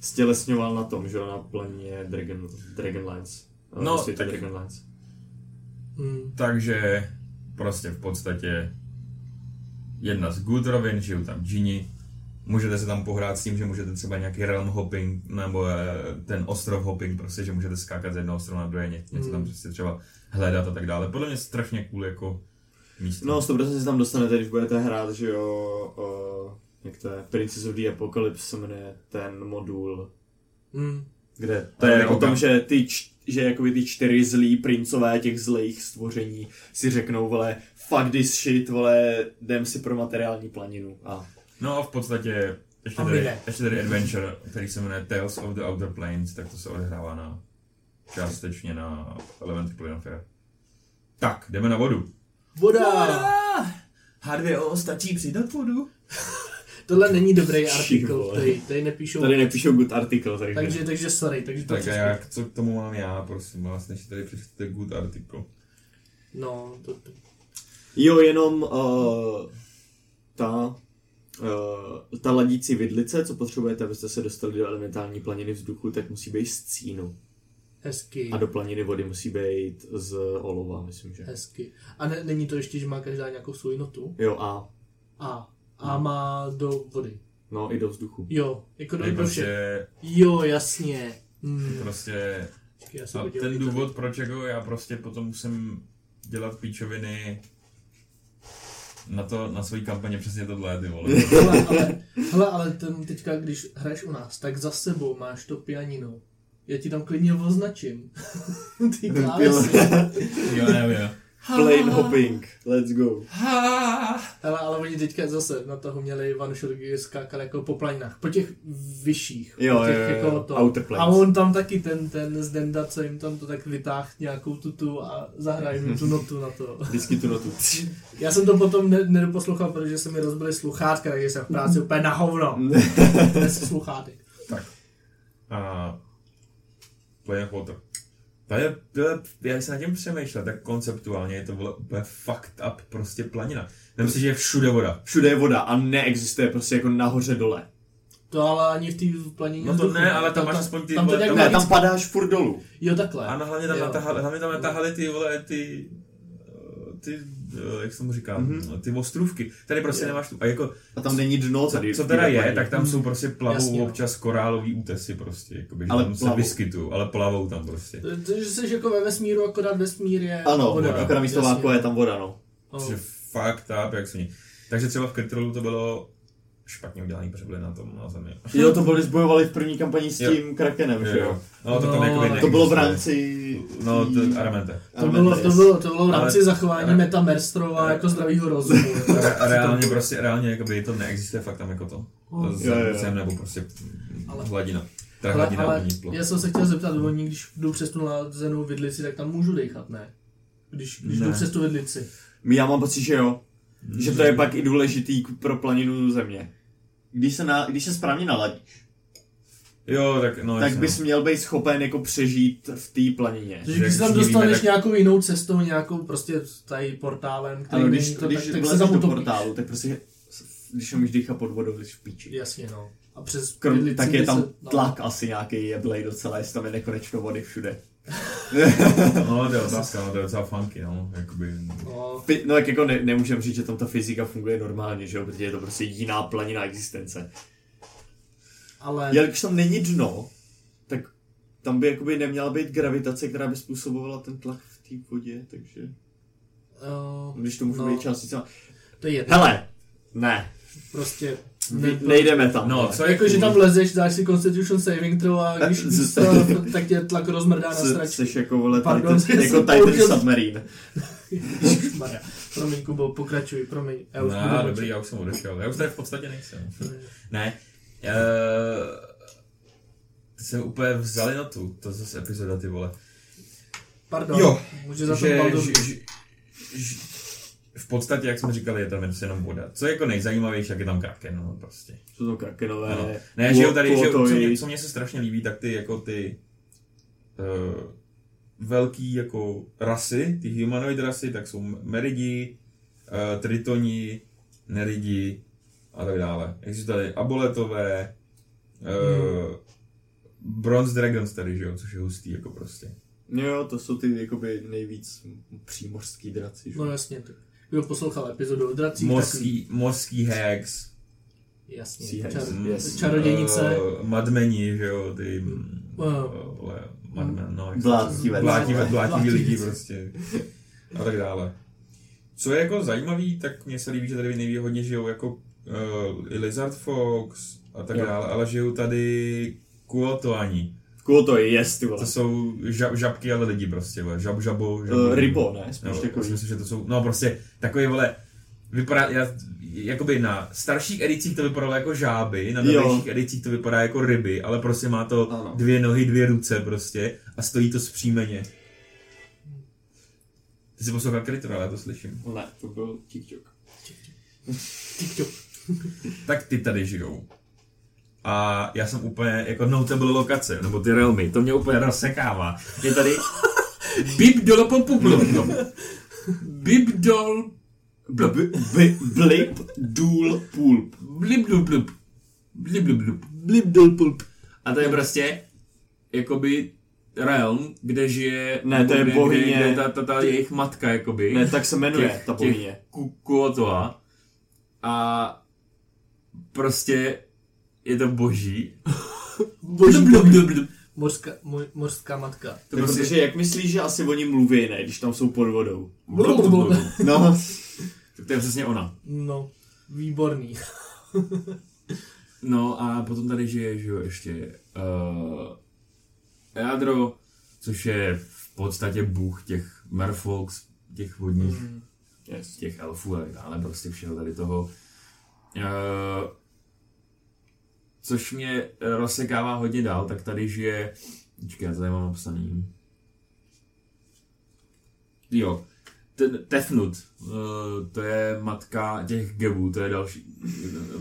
stělesňoval na tom, že jo, na planině Dragon, Dragonlance. Eh, No, tak- Dragonlance. Hmm. Takže prostě v podstatě jedna z good rovin, žijou tam džini, můžete se tam pohrát s tím, že můžete třeba nějaký realm hopping, nebo eh, ten ostrov hopping, prostě, že můžete skákat z jednoho ostrova na druhé, ně- něco tam Mm. prostě třeba hledat a tak dále. Podle mě strašně cool jako místo. No, 100% si tam dostanete, když budete hrát, že jo, uh, jak to je, Princess of the Apocalypse se jmenuje ten modul, Hmm. kde To to je je o tom, kam- že ty, č- že jakoby ty čtyři zlí princové těch zlých stvoření si řeknou, vole, fuck this shit, vole, jdem si pro materiální planinu. A No a v podstatě ještě tady, ještě tady adventure, který se jmenuje Tales of the Outer Planes, tak to se odehrává na částečně na Element Plinofair. Tak, jdeme na vodu. Voda! H2O stačí přidat vodu? Tohle není dobrý Ty artikel, tady, tady nepíšou. tady nepíšou good article, takže. takže, takže sorry, takže to Tak a jak, co k tomu mám já, prosím vás, než tady přečtete good article. No, to, to, Jo, jenom uh, ta, uh, ta ladící vidlice, co potřebujete, abyste se dostali do elementální planiny vzduchu, tak musí být z cínu. hezky. A do planiny vody musí být z olova, myslím, že. Hezky. A ne, není to ještě, že má každá nějakou svou notu? Jo, a. A. A má do vody. No, i do vzduchu. Jo, jako do, Je vše. prostě, Jo, jasně. Hmm. prostě, já a ten důvod, proč jako já prostě potom musím dělat píčoviny na to, na svojí kampaně přesně tohle, ty vole. Hele, ale, hele, ale ten teďka, když hraješ u nás, tak za sebou máš to pianino. Já ti tam klidně označím. Ty klávesy. Jo, jo, jo. Plane hopping, let's go. Ha! Ale, ale oni teďka zase na toho měli kdy skákali jako po planinách. Po těch vyšších. Jo, po těch jo, jo, to. outer planes. A on tam taky, ten, ten z Denda, co jim tam to tak vytáhl nějakou tutu a zahrají mu tu notu na to. Vždycky tu notu. Já jsem to potom ne, nedoposlouchal, protože se mi rozbily sluchátka, takže jsem v práci úplně na hovno. Bez sluchátek. A... Plane of Water. To je, to je, já jsem nad tím přemýšlel, tak konceptuálně je to vole úplně fucked up prostě planina. Nemyslíš, že je všude voda. Všude je voda a neexistuje prostě jako nahoře dole. To ale ani v té planině No to ne, ale tam máš aspoň ty tam to vole- tam- Ne, tam padáš furt dolů. Jo, takhle. A hlavně tam, Jo. natahali, hlavně tam natahali ty vole, ty, ty, jak se tomu říká, Mhm. ty ostrůvky. Tady prostě Jo. nemáš tu, a jako, A tam není dno co, tady. co teda je, tak tam jsou prostě plavou Jasně, občas korálový útesy prostě, jakoby, Ale tam se plavou. vyskytují, ale plavou tam prostě. To, to, že jsi jako ve vesmíru, akorát vesmír je Ano, voda. akorát místo váku je tam voda, no. Je fakt up, jak se ní. Takže třeba v Critrolu to bylo špatně udělaný, protože byli na tom na zemi. Jo, to byli zbojovali v první kampani s Jo. tím Krakenem, že jo? No to tam No, ale To bylo v rámci... No, tý- to Aramente. To bylo, to, bylo, to bylo v rámci Ale- zachování ale- metamerstrova jako zdravýho rozumu. Re- reálně prostě, reálně jakoby to neexistuje fakt tam jako to. Oh. To Jo, jo, jo. zem, zem nebo prostě Ale- hladina. Teda Ale, hladina ale já jsem se chtěl zeptat, oni když jdou přes tu nazenou vidlici, tak tam můžu dechat, ne? Když, když Ne. jdou přes tu vidlici. Já mám pocit, že jo. Že to je pak i důležitý pro planinu země. Když se, na, když se správně naladíš, Jo, tak no, tak jasně, bys no. měl být schopen jako přežít v té planině. Takže když Že se tam když dostaneš tak- nějakou jinou cestou, nějakou prostě tady portálem, který není když, to, když tak, tak se tam do portálu, tak prostě když umíš dýchat pod vodou, jsi v píči. Jasně, no. A přes Krom, tak je tam se, no. tlak asi nějaký jeblej docela, jestli tam je nekonečno vody všude. No, to je otázka, no, to je docela funky, no, jakoby. No, No tak jako ne, nemůžem říct, že tam ta fyzika funguje normálně, že jo, protože je to prostě jiná planina existence. ale... Jelikož tam není dno, tak tam by jakoby neměla být gravitace, která by způsobovala ten tlak v té vodě, takže Uh, když to může no, být částice. to je jedno. Hele, ne, Prostě... ne nejdeme tam. No, co Jako, že tam vlezeš, dáš si Constitution saving throw a když Eh, to, tak tě tlak rozmrdá na stračky. Jsi jako vole, Pardon, Titan, jako Titan Submarine. Ježišmarja. Promiň, Kubo, pokračuj, promiň. Já už No, dobrý, já už jsem odešel. Já už tady v podstatě nejsem. Ne. Uh, ty jsem úplně vzali na tu, to zase epizoda, ty vole. Pardon, Jo, může za to že, že, že, v podstatě, jak jsme říkali, je tam jenom voda. Co je jako nejzajímavější, jak je tam kraken, no prostě. Jsou to krakenové. Ano. Ne, že jo, tady, že, co, mě, co mě se strašně líbí, tak ty jako ty uh, velký jako rasy, ty humanoid rasy, tak jsou meridi, uh, tritoni, neridi a tak dále. Existují tady aboletové, uh, bronze dragons tady, že jo, což je hustý jako prostě. Jo, to jsou ty jakoby nejvíc přímořský draci. Že? No jasně, tak. Kdo poslouchal epizodu o dracích, tak Mořský, mořský hags, jasně, čar, yes. čarodějnice, uh, madmeni, že jo, ty Uh, uh, madmen, no, Blátivé. blátivé, blátivé lidi prostě a tak dále. Co je jako zajímavý, tak mně se líbí, že tady nejvíc hodně žijou jako uh, Lizard Fox a tak Jo. dále, ale žijou tady kuotoani. Kuotoji, yes, ty vole. To jsou žab, žabky, ale lidi prostě, vole. žab, žabo, žabo. Uh, rybo, ne? Spíš No, takový. si myslím, že to jsou, no prostě takový, vole, vypadá, já, jakoby na starších edicích to vypadalo jako žáby, na novějších edicích to vypadá jako ryby, ale prostě má to Ano. dvě nohy, dvě ruce prostě a stojí to zpřímeně. Ty jsi poslouchal Kritor, ale já to slyším. Ne, to byl TikTok. TikTok. Tak ty tady žijou. A já jsem úplně jako notable lokace, nebo ty realmy, to mě úplně rozsekává. Je tady Bib dol popuplo. Bib dol blip, důl, pulp. blib blub blub. Blib blub blub. Blip dol pulp. A to je prostě jakoby realm, kde žije... Ne, to je kde, bohyně- Kde, kde ta, ta, ta, jejich matka, jakoby. Ne, tak se jmenuje těch, ta bohyně. Ku- Kuotoa. A prostě je to boží. Boží Blub, blub, blub, blub. Mořská, mo- mořská matka. To prostě... protože jak myslíš, že asi oni mluví, ne, když tam jsou pod vodou? Blub, blub, blub. No, Tak to je přesně ona. No, výborný. No a potom tady žije, že jo, ještě uh, Jádro, což je v podstatě bůh těch merfolks, těch vodních, Mm. Yes. těch elfů a tak dále, prostě všeho tady toho. Uh, což mě eh, rozsekává hodně dál, tak tady žije, počkej, já tady mám napsaný. Jo, ten Tefnut, uh, to je matka těch Gebů, to je další,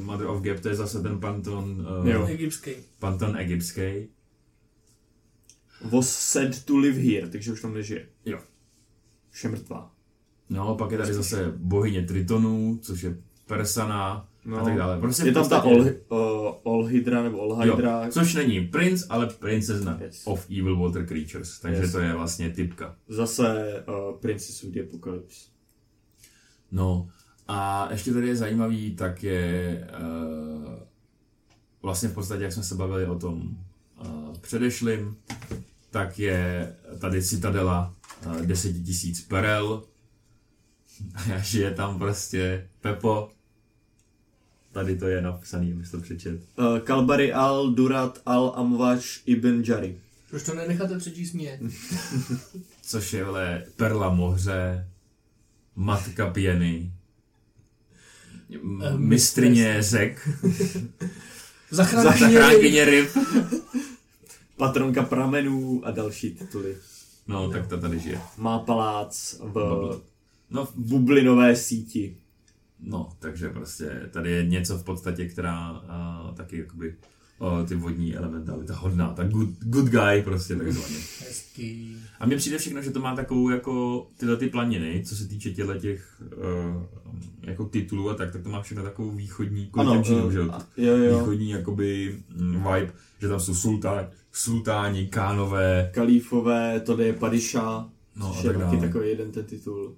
Mother of Geb, to je zase ten panton, uh, Jo. Egyptský. panton egyptský. Was said to live here, takže už tam nežije. Jo. Už je mrtvá. No, pak je tady zase bohyně Tritonů, což je Persana No. a tak dále. Prostě Je tam ta Ol, uh, Olhydra nebo Olhydra. Jo, což není princ, ale princezna Yes. of evil water creatures, takže Yes. to je vlastně typka. Zase uh, Princess of the Apocalypse. No a ještě tady je zajímavý, tak je uh, vlastně v podstatě, jak jsme se bavili o tom uh, předešlým, tak je tady citadela uh, 10 000 perel a žije tam prostě Pepo. Tady to je napsaný, abys to přečet. Uh, Kalbari al Durat al Amvaš ibn Jari. Proč to nenecháte přečíst mě? Což je vle perla moře, matka pěny, m- Eh, mistrině řek, Zachránkyně. ryb. Patronka pramenů a další tituly. No, tak ta tady žije. Má palác v. No, bublinové síti. No, takže prostě tady je něco v podstatě, která a, taky jakoby o, ty vodní elementály, ta hodná, ta good, good guy prostě takzvaně. Hezký. A mně přijde všechno, že to má takovou jako tyhle ty planiny, co se týče těchto těch uh, jako titulů a tak, tak to má všechno takovou východní, těm Čínům, že jo? a- jo, jo. východní jakoby mm, vibe, že tam jsou sultán, sultáni, kánové, Kalífové, to je Padiša. No, a je tak taky dále. takový jeden ten titul.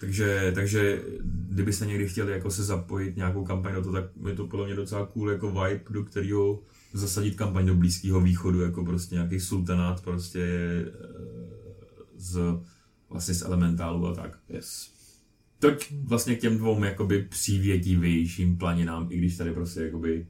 Takže, takže kdybyste někdy chtěli jako se zapojit nějakou kampaň do toho, tak je to podle mě docela cool jako vibe, do kterého zasadit kampaň do Blízkého východu, jako prostě nějaký sultanát prostě eh, z, vlastně z elementálu a tak. Yes. Toť vlastně k těm dvou jakoby přívětivějším planinám, i když tady prostě jakoby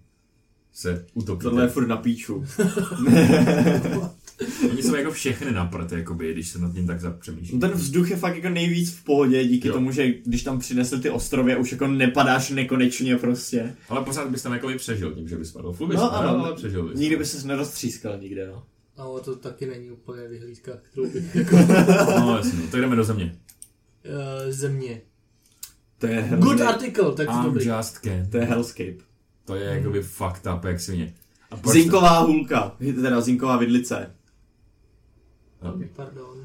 se utopíte. Tohle je furt na píču. Oni jsou jako všechny na prd, jakoby, když se nad tím tak zapřemýšlím. No ten vzduch je fakt jako nejvíc v pohodě, díky Jo. tomu, že když tam přinesl ty ostrovy, už jako nepadáš nekonečně prostě. Ale pořád bys tam jakoby přežil tím, že bys padl. Furt bys No padl, ano, ale přežil bys. Nikdy by ses neroztřískal nikde, no. Ale to taky není úplně vyhlídka, kterou bych jako No jasně, tak jdeme do země. uh, země. To je Good hrozný. article, tak to I'm dobrý. just can. To je Hellscape. To je jakoby fucked up jak svině. Zinková hůlka, teda zinková vidlice. Okay. Pardon.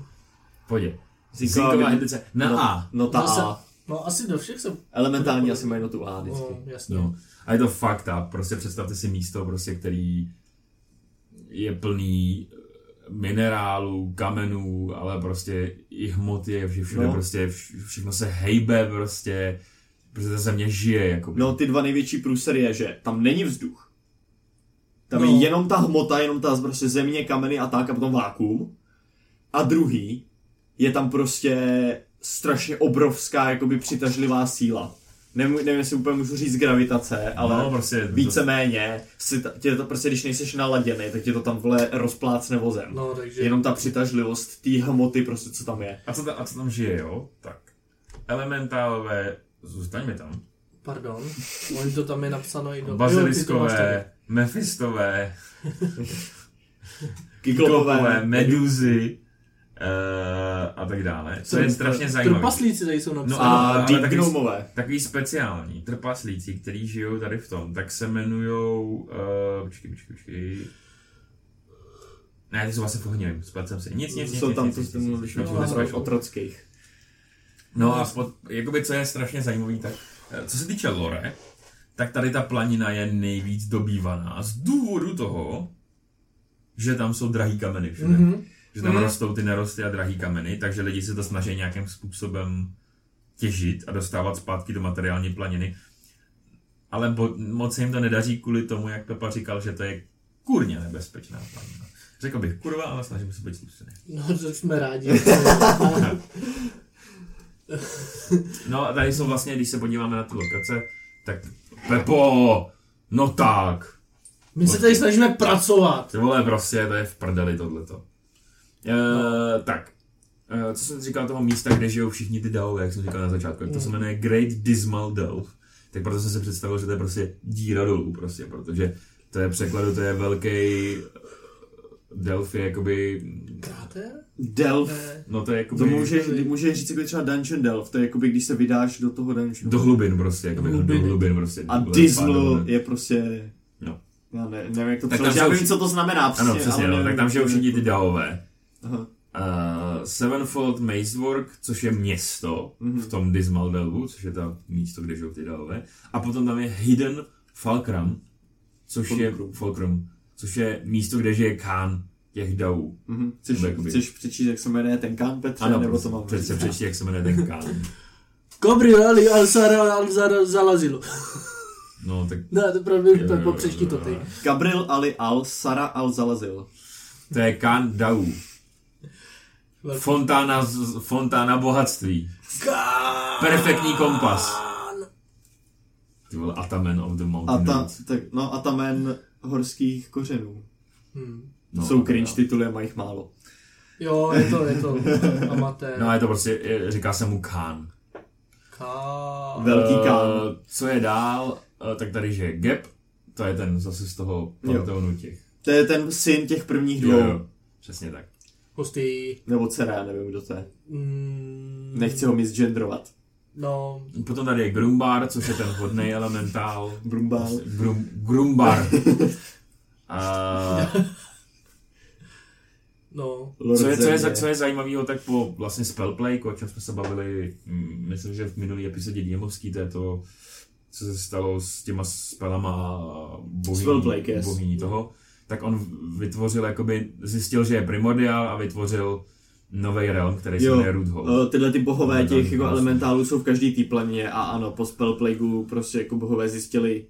Pojď. Zinková hydlice. Na no, A. No ta Zase- A. No asi do všech jsem... Elementální asi mají no tu A vždycky. No, jasně. No. A je to fucked up. Prostě představte si místo, prostě, který je plný eh, minerálů, kamenů, ale prostě i hmoty je vše- všude, No. no. prostě vš- všechno se hejbe, prostě, prostě ta země žije, jako. No ty dva největší průsery je, že tam není vzduch. Tam No. je jenom ta hmota, jenom ta prostě země, kameny a tak a potom vákuum. A druhý je tam prostě strašně obrovská jakoby přitažlivá síla. Nevím, nevím jestli úplně můžu říct gravitace, ale no, prostě, víceméně si ta, tě to prostě, když nejseš naladěný, tak tě to tam vle rozplácne vozem. No, takže... Jenom ta přitažlivost té hmoty prostě, co tam je. A co, ta, a co tam žije, jo? Tak. Elementálové, zůstaňme tam. Pardon. Oni to tam je napsáno i do... To Baziliskové, mefistové, Kyklopové, klopové, meduzy a tak dále. Co je strašně zajímavé. Trpaslíci tady jsou No napsány. ano, a ale taky- gnomové. Takový speciální trpaslíci, kteří žijou tady v tom, tak se jmenujou... Uh, počkej, počkej, počkej. Ne, ty jsou vlastně v ohni, splet jsem si. Nic, nic, nic, Jsou nic, tam, nic, jste no, no, nic, o otrockých. No a spod, jakoby, co je strašně zajímavý, tak eh, co se týče lore, tak tady ta planina je nejvíc dobývaná z důvodu toho, že tam jsou drahý kameny všude. Mm-hmm. Že tam Mhm. rostou ty nerosty a drahý kameny, takže lidi se to snaží nějakým způsobem těžit a dostávat zpátky do materiální planiny. Ale bo, moc se jim to nedaří kvůli tomu, jak Pepa říkal, že to je kurně nebezpečná planina. Řekl bych kurva, ale snažím se být slušný. No, to jsme rádi. No a tady jsou vlastně, když se podíváme na ty lokace, tak Pepo, no tak, My se tady snažíme pracovat. ty vole prostě, to je v prdeli tohleto. Uh, tak, uh, co jsem říkal toho místa, kde žijou všichni ty delve, jak jsem říkal na začátku, jak to se jmenuje Great Dismal Delve. Tak proto jsem si představil, že to je prostě díra dolů, prostě, protože to je překladu, to je velký Delph je jakoby, Kráter? Delf. Ne. no to je jakoby To může, může říct jako třeba Dungeon Delf, to je jakoby když se vydáš do toho dungeonu. do hlubin prostě, jakoby do Hlubiny. hlubin prostě. A Dismal je prostě... No. Já ne, nevím, jak to Tak přeložit. tam Já jsou vím, co to znamená přesně, Ano, přesně, ale no, nevím, tak tam žijou všichni ty dalové. Aha. Uh, Sevenfold Mazework, což je město Mhm. v tom Dismal Delvu, což je to místo, kde žijou ty dalové. A potom tam je Hidden Fulcrum, což je Fulcrum. Fulcrum, což je místo, kde žije Khan těch davů. Mhm. Chceš, jakoby- chceš přečíst, jak se jmenuje ten Khan Petře, Ano, nebo to mám přečti, jak se jmenuje ten Khan. Gabriel Ali Al-Sara Al-Zalazilo. No, tak Ne, to pravda, Pepo, přečti to ty. Gabriel Ali Al Sara Al Zalazil. to je Khan Fontána, z- fontána bohatství. Perfektní kompas. Ty vole, Ataman of the Mountain ta, Roots. tak, no a tamen horských kořenů. Hmm. No, No, Jsou cringe tak tituly a mají jich málo. Jo, je to, je to amatér. No a je to prostě, je- říká se mu Khan. Ká... Velký Eh, Khan. Co je dál, Eh, tak tady je Gap, to je ten zase z toho panteonu těch. To je ten syn těch prvních Jo, dvou. jo, přesně tak. Hustý. Nebo dcera, já nevím, kdo to je. Mm, Nechci ho misgendrovat. No, Potom tady je Grumbar, což je ten hodný elementál. Brumbál. Grum, Grumbar. A no. Co je, co je, co je zajímavého, tak po vlastně spellplay, o čem jsme se bavili, mm, myslím, že v minulý epizodě Diemovský, to je to, co se stalo s těma spelama bohyní, yes. bohyní toho, tak on vytvořil, jakoby, zjistil, že je primordial a vytvořil nový realm, který se jmenuje Roothold. uh, tyhle ty bohové No, tam těch jako vlastně. elementálů jsou v každý té plemě a ano, po spellplagu prostě jako bohové zjistili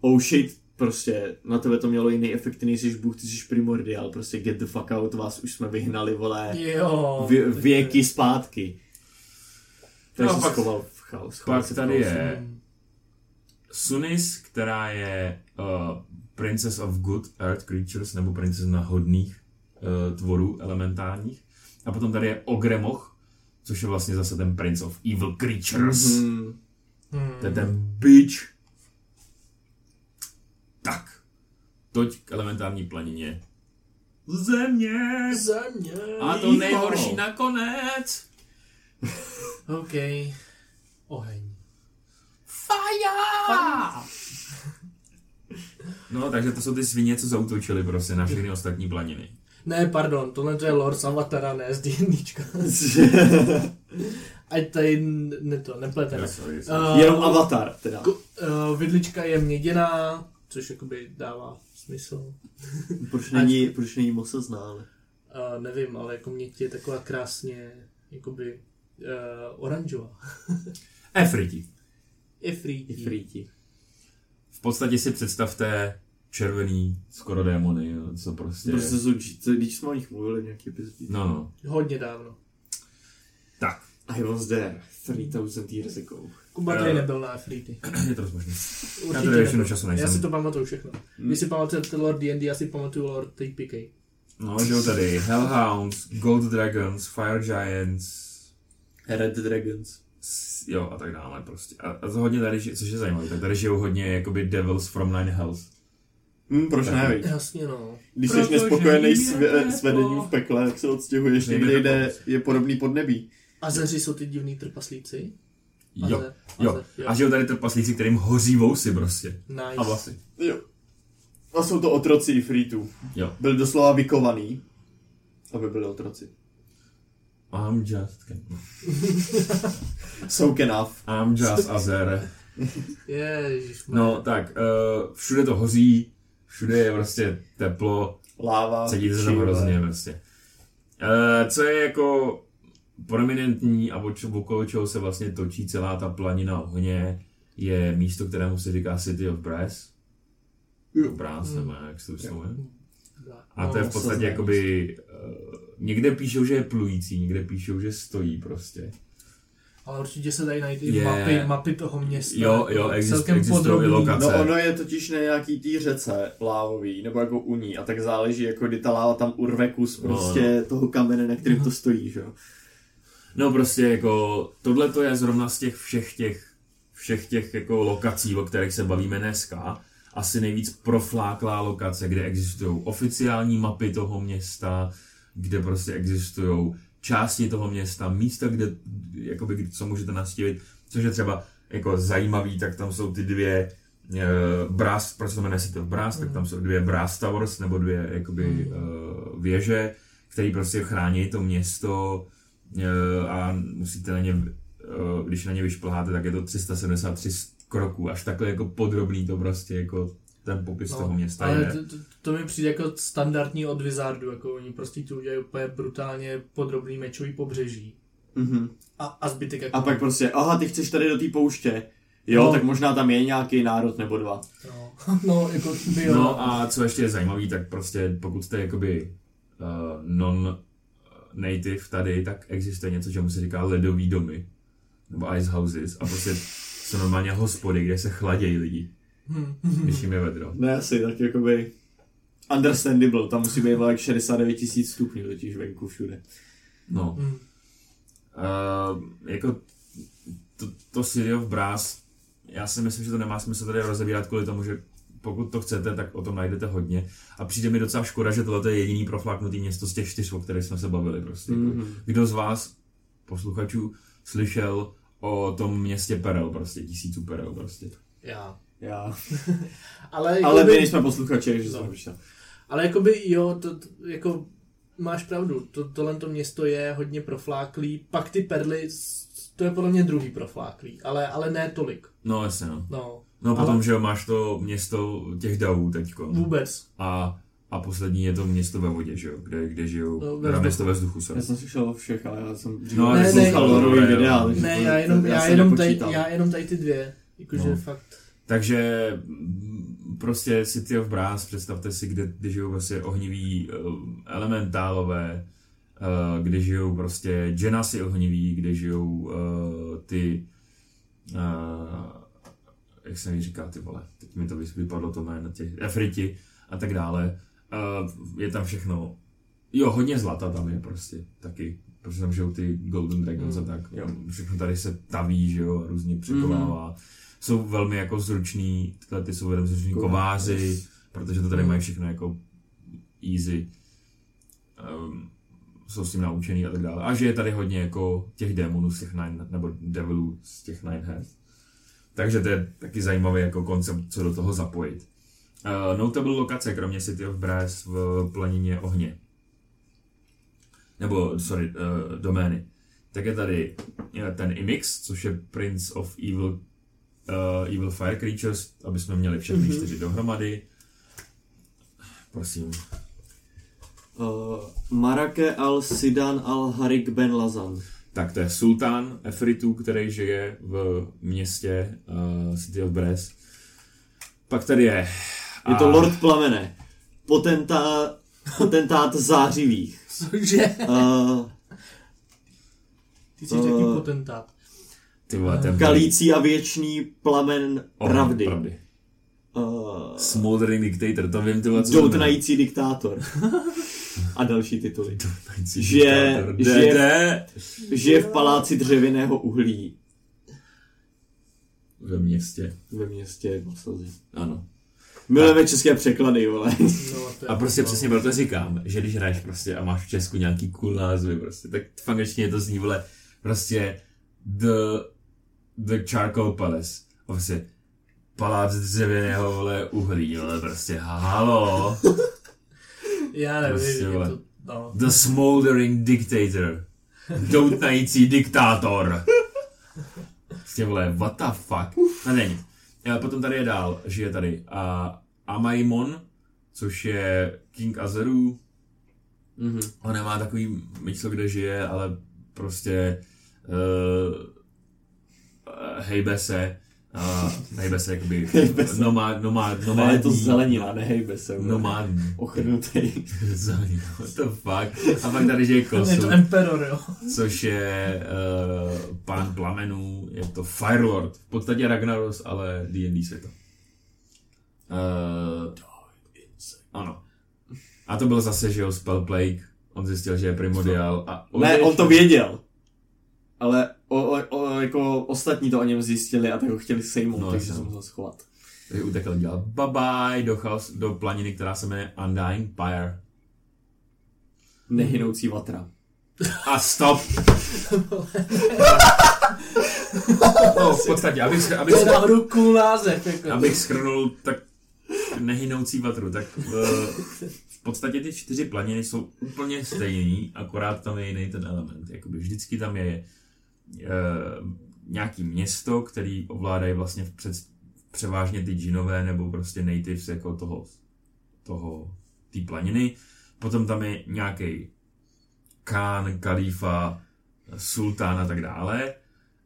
oh shit, prostě na tebe to mělo jiný efekt, nejsi bůh, ty jsi primordial, prostě get the fuck out, vás už jsme vyhnali, vole, Jo. vě, věky zpátky. Takže No, pak- schoval v chaos. Pak se v tady je Sunis, která je uh, Princess of Good Earth Creatures, nebo princezna hodných uh, tvorů elementárních. A potom tady je Ogremoch, což je vlastně zase ten Prince of Evil Creatures. Mm-hmm. Mhm. Hmm. To je ten bitch. Tak. Toť k elementární planině. Země! Země. A to nejhorší nakonec! OK. Oheň. Fire! No, takže to jsou ty svině, co zautočily prostě na všechny ostatní planiny. Ne, pardon, tohle to je Lord z Avatara, ne z D&Dčka. Ať tady ne to, nepleteme. Jo, sorry, sorry. Uh, Jenom avatar, teda. Ko- uh, vidlička je měděná, což jakoby dává smysl. Proč není, proč není moc znám? Uh, nevím, ale jako měď je taková krásně, jakoby uh, oranžová. Efriti. Je free. V podstatě si představte červený skoro démony, jo, co prostě... Prostě jsou, co- když jsme o nich mluvili nějaký epizodě. No, no. Hodně dávno. Tak, I was there 3000 years ago. Kuba tady nebyl na Efrity. je to možný. Určitě tady většinu času nejsem. Já si to pamatuju všechno. Vy si pamatujete Lord D&D, já si pamatuju Lord TPK. No, žijou tady Hellhounds, Gold Dragons, Fire Giants, Red Dragons. Jo a tak dále prostě. A, a to hodně tady, ži- což je zajímavé, tak tady žijou hodně jakoby Devils from Nine Hells. Hm, proč Tak. ne, viď? Jasně no. Když jsi nespokojený s, s vedením v pekle, tak se odstěhuješ někde, kde je podobný podnebí. Azeři jsou ty divný trpaslíci. Jo, Aze- jo. Aze- jo. A žijou tady trpaslíci, kterým hoří vousy prostě. Nice. A vlasy. Jo. A jsou to otroci Ifritů. Jo. Byli doslova vykovaný, aby byli otroci. I'm just... Soak enough. I'm just Azer. Ježiš. No, tak, uh, všude to hoří, všude je prostě teplo, Láva. cítíte se tam hrozně prostě. Uh, co je jako prominentní a okolo čeho se vlastně točí celá ta planina ohně, je místo, kterému se říká City of Brass. Jo. Brass, nebo jak se to vyslovuje. A No, to je v se podstatě jakoby, uh, někde píšou, že je plující, někde píšou, že stojí prostě. Ale určitě se dají najít i Je. mapy, mapy toho města. Jo, jo, exist- celkem podrobný. lokace. No ono je totiž na nějaký tý řece lávový, nebo jako u ní, a tak záleží, jako kdy ta láva tam urve kus No. prostě toho kamene, na kterým to stojí, že jo. No prostě jako, tohle to je zrovna z těch všech těch, všech těch jako lokací, o kterých se bavíme dneska, asi nejvíc profláklá lokace, kde existují oficiální mapy toho města, kde prostě existují části toho města, místa, kde, jakoby, co můžete nastívit, což je třeba jako zajímavý, tak tam jsou ty dvě uh, Brass, proč se to jmenuje City of Brass, tak tam jsou dvě Brass Towers, nebo dvě jakoby uh, věže, které prostě chrání to město uh, a musíte na ně, uh, když na ně vyšplháte, tak je to 373 kroků, až takhle jako podrobný to prostě jako ten popis No, toho města Ale je. to, to, to, mi přijde jako standardní od Wizardu, jako oni prostě tu udělají úplně brutálně podrobný mečový pobřeží. Mhm. A, a zbytek jako... A pak prostě, aha, ty chceš tady do té pouště. Jo, No. tak možná tam je nějaký národ nebo dva. No, no jako by jo. No a co ještě je zajímavý, tak prostě pokud jste jakoby uh, non-native tady, tak existuje něco, čemu se říká ledový domy, nebo ice houses, a prostě jsou normálně hospody, kde se chladějí lidi, Hm. když jim je vedro. Ne asi, tak jakoby understandable, tam musí být like 69 tisíc stupňů totiž venku všude. No. Hm. Uh, jako to, to City of Brass, já si myslím, že to nemá smysl tady rozebírat kvůli tomu, že pokud to chcete, tak o tom najdete hodně. A přijde mi docela škoda, že tohle je jediný profláknutý město z těch čtyř, o kterých jsme se bavili. Prostě. Mhm. Mm-hmm. Kdo z vás, posluchačů, slyšel o tom městě Perel, prostě tisíců Perel, prostě. Já. Já. Ale, Ale jakoby- my nejsme posluchači, takže No. jsem vyšel. Ale jakoby jo, to, to jako máš pravdu, to, tohle to město je hodně profláklý, pak ty perly, to je podle mě druhý profláklý, ale, ale ne tolik, No jasně, no. no, No Ale- potom, že jo, máš to město těch davů teďko. vůbec. A, a poslední je to město ve vodě, že jo, kde, kde žijou, No, ve město ve vzduchu, sorry. Já jsem slyšel o všech, ale já jsem No, ale ne, ne, ne, videa. ne, Ne, já jenom, já, jsem jenom tady, já jenom tady ty dvě, jakože No. fakt, Takže mm, prostě City of Brass, představte si, kde, kde žijou vlastně ohniví uh, elementálové, uh, kde žijou prostě genasy ohniví, kde žijou uh, ty, uh, jak se mi říká ty vole, teď mi to vypadlo to jméno, těch Efriti a tak dále. Uh, je tam všechno, jo, hodně zlata tam je prostě taky, protože tam žijou ty Golden Dragons a tak. Jo, všechno tady se taví, že jo, různě překovává. Jsou velmi jako zruční, tyhle ty jsou velmi zruční Kováři. protože to tady Mm. mají všechno jako easy. Um, jsou s tím naučený a tak dále. A že je tady hodně jako těch démonů z těch nine, nebo devilů z těch nine head. Takže to je taky zajímavý jako koncept, co do toho zapojit. Uh, notable lokace, kromě City of Brass v planině ohně. Nebo, sorry, uh, domény. Tak je tady eh, ten Imix, což je Prince of Evil, uh, Evil Fire Creatures, aby jsme měli všechny Mhm. mm-hmm. čtyři dohromady. Prosím. Uh, Marake al-Sidan al-Harik ben Lazan. Tak to je sultán Efritů, který žije v městě uh, City of Brass. Pak tady je... Je to a- Lord Plamene. Potentá, potentát zářivých. cože, Uh, ty jsi řekl Eh, potentát. Ty vole, ten kalící a věčný plamen Oheň pravdy. pravdy. Uh, Smoldering Dictator, to vím, ty vole, co doutnající diktátor. a další tituly. Doutnající Že- diktátor. že- jde. Žije v paláci dřevěného uhlí Ve městě, ve městě Vasazy. ano. Milujeme české překlady, vole. No, A prostě no. přesně proto říkám, že když hraješ prostě a máš v Česku nějaký cool názvy prostě, tak v angličtině to zní, vole, prostě the, the Charcoal Palace. A prostě palác dřevěného, vole, uhlí, vole, prostě halo. Já nevím, Prostě, vole. to, no. The Smoldering Dictator. Doutnající diktátor. Prostě vole, what the fuck. A není. A potom tady je dál, žije tady a Amaimon, což je King Azeru. Mhm. On nemá takový místo, kde žije, ale prostě uh, hejbe se A hejbe se jakoby Hejbe se. nomad, nomad, No, nomádní. je to zelenina, nehejbe se. Nomádní. Ochrnutý. Zelenina, what the fuck. A pak tady Je Kosu, to Emperor, jo. což je uh, pán plamenů, je to Firelord. V podstatě Ragnaros, ale D&D světa. Uh, ano. A to byl zase, že jo, Spell Plague. On zjistil, že je primordial a Ne, odešel- on to věděl. Ale o, o, o, jako ostatní to o něm zjistili a tak ho chtěli sejmout, No, takže se musel schovat. Takže utekl dělat bye bye do, chaos, do planiny, která se jmenuje Undying Pyre. Nehynoucí vatra. A stop! no, v podstatě, abych, abych, To je se- náhodou cool název, jako. abych schrnul tak nehynoucí vatru, tak uh, v podstatě ty čtyři planiny jsou úplně stejný, akorát tam je jiný ten element. Jakoby vždycky tam je uh, nějaký město, který ovládají vlastně před, převážně ty džinové nebo prostě natives jako toho, toho té planiny. Potom tam je nějaký kán, kalífa, sultán a tak dále.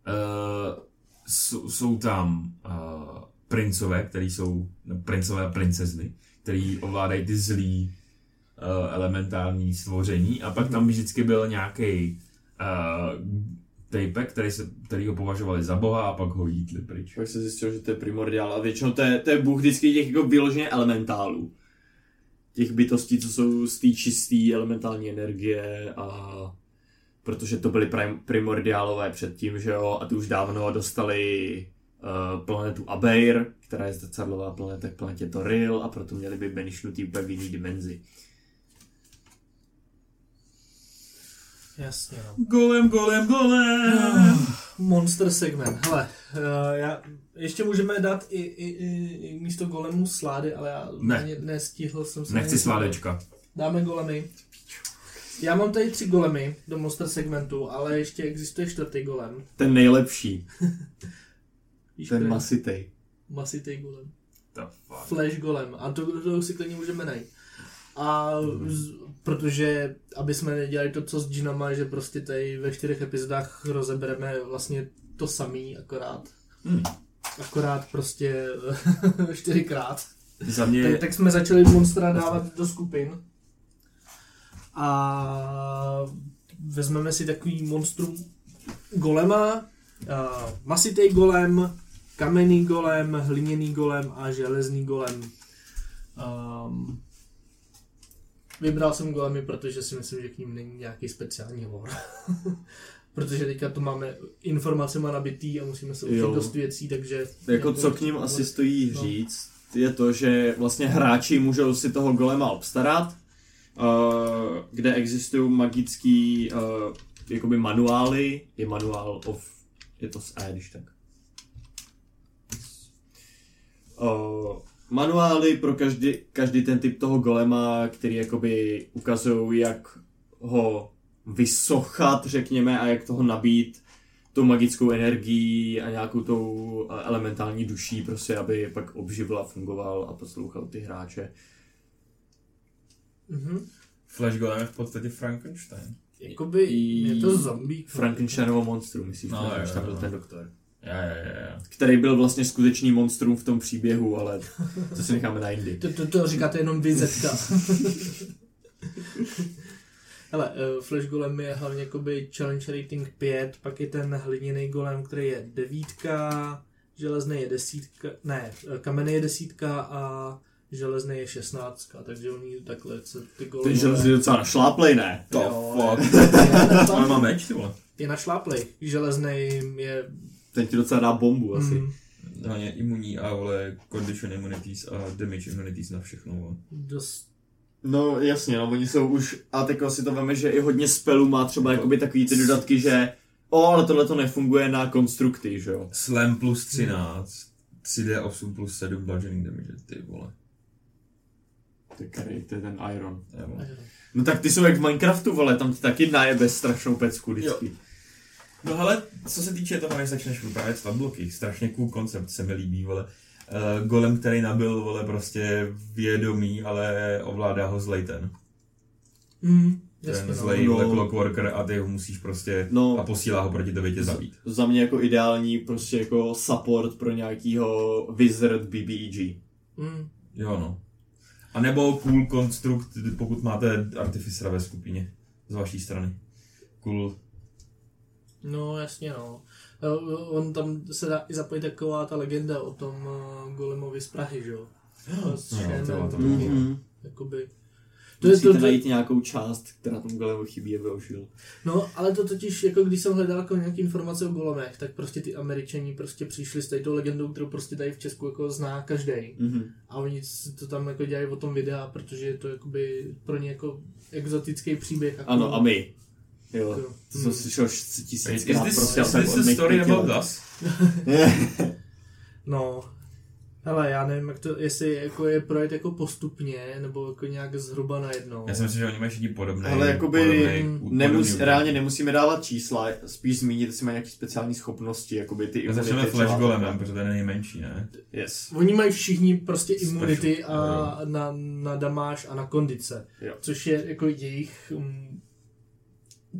Uh, jsou, jsou tam uh, princové, který jsou no, princové a princezny, který ovládají ty zlý uh, elementární stvoření a pak tam vždycky byl nějaký uh, tejpek, který, se, který ho považovali za boha a pak ho jítli pryč. Pak se zjistil, že to je primordiál a většinou to je, to je bůh vždycky těch jako vyloženě elementálů. Těch bytostí, co jsou z té čisté elementální energie a protože to byly prim, primordiálové předtím, že jo, a ty už dávno dostali uh, planetu Abeir, která je zrcadlová planeta k planetě Toril a proto měli by benishnutý úplně v jiný dimenzi. Jasně, no. Golem, golem, golem! Monster segment. Hele, uh, já, ještě můžeme dát i, i, i, i místo golemu slády, ale já Ne. ani nestihl jsem se. Nechci sládečka. Dáme golemy. Já mám tady tři golemy do monster segmentu, ale ještě existuje čtvrtý golem. Ten nejlepší, Víš, ten masitej. Masitý golem. The fuck. Flash golem. A to, to si klidně můžeme najít. A z, protože, aby jsme nedělali to, co s džinama, že prostě tady ve čtyřech epizodách rozebereme vlastně to samý, akorát. Hmm. Akorát prostě čtyřikrát. Za mě Tak, tak jsme začali monstra dávat do skupin. A vezmeme si takový monstrum golema, uh, masitej golem, kamenný golem, hliněný golem a železný golem. Um, vybral jsem golemy, protože si myslím, že k ním není nějaký speciální lore. protože teďka to máme informacema nabitý a musíme se učit dost věcí, takže... Jako co k ním asi stojí No. říct, je to, že vlastně hráči můžou si toho golema obstarat, uh, kde existují magický uh, jakoby manuály, je manuál of, je to z E, když tak. Uh, manuály pro každý, každý ten typ toho golema, který jakoby ukazují, jak ho vysochat, řekněme, a jak toho nabít tou magickou energií a nějakou tou elementální duší, prostě, aby pak obživil a fungoval a poslouchal ty hráče. Mhm. Flash golem je v podstatě Frankenstein. Jakoby je to zombie. Frankensteinovo monstrum, myslíš, No, jo, že tam jo, byl ten doktor. Ja, ja, ja. Který byl vlastně skutečný monstrum v tom příběhu, ale to si necháme na jindy. To, to, to říkáte jenom vy, Zetka. Hele, uh, Flash Golem je hlavně jakoby challenge rating 5, pak je ten hliněný golem, který je devítka, železný je desítka, ne, eh, kamenný je desítka a železný je šestnáctka, takže oni takhle se ty golemy... Ten železný je docela našláplej, ne? To Jo, fuck. je- Ale má meč, ty vole. Je našláplej. Železný je... Ten ti docela dá bombu asi. Mm, Hlavně imunní a vole condition immunities a damage immunities na všechno. Dost... No jasně, no oni jsou už, a teď si to veme, že i hodně spelů má třeba jakoby takový ty dodatky, že o, ale tohle to nefunguje na konstrukty, že jo. Slam plus 13, 3D8 plus 7 bludgeoning damage, ty vole. Je, který, to je ten Iron. Vole. No tak ty jsou jak v Minecraftu, vole, tam ti taky najebe strašnou pecku vždycky. No hele, co se týče toho, než začneš vyprávět statbloky, strašně cool koncept, se mi líbí, vole. Uh, golem, který nabil, vole, prostě vědomí, ale ovládá ho zlej ten. Mm, ten no. zlej No. clockworker a ty ho musíš prostě No. a posílá ho proti tobě tě zabít. Za mě jako ideální prostě jako support pro nějakýho Wizard BBEG. Mm. Jo no. A nebo cool konstrukt, pokud máte artificera ve skupině z vaší strany. Cool. No, jasně, no. Eh, On tam se dá i zapojit taková ta legenda o tom uh, Golemovi z Prahy, že jo? S No, to bylo to taky, jakoby. To To je Musíte to, najít nějakou část, která tomu Golemu chybí, aby ho šil. no, ale to totiž, jako když jsem hledal jako nějaké informace o golemech, tak prostě ty američani prostě přišli s tou legendou, kterou prostě tady v Česku jako zná každý. Mhm. A oni to tam jako dělají o tom videa, protože je to jakoby pro ně jako exotický příběh. Jako, Ano, a my. Jo, Jo. to jsem slyšel Is tisíckrát this, prostě. is jsem this od a mých story about us? No, hele, já nevím, jak to, jestli jako je projekt jako postupně, nebo jako nějak zhruba najednou. Já si myslím, že oni mají všichni podobný. Ale jakoby podobný- nemus, podobný reálně nemusíme dávat čísla, spíš zmínit, jestli mají nějaké speciální schopnosti, jakoby ty Já začneme imunity Flash. Golemem, protože ten je nejmenší, ne? Yes. Oni mají všichni prostě imunity Special, a na, na damáž a na kondice, Jo. což je jako jejich... Um,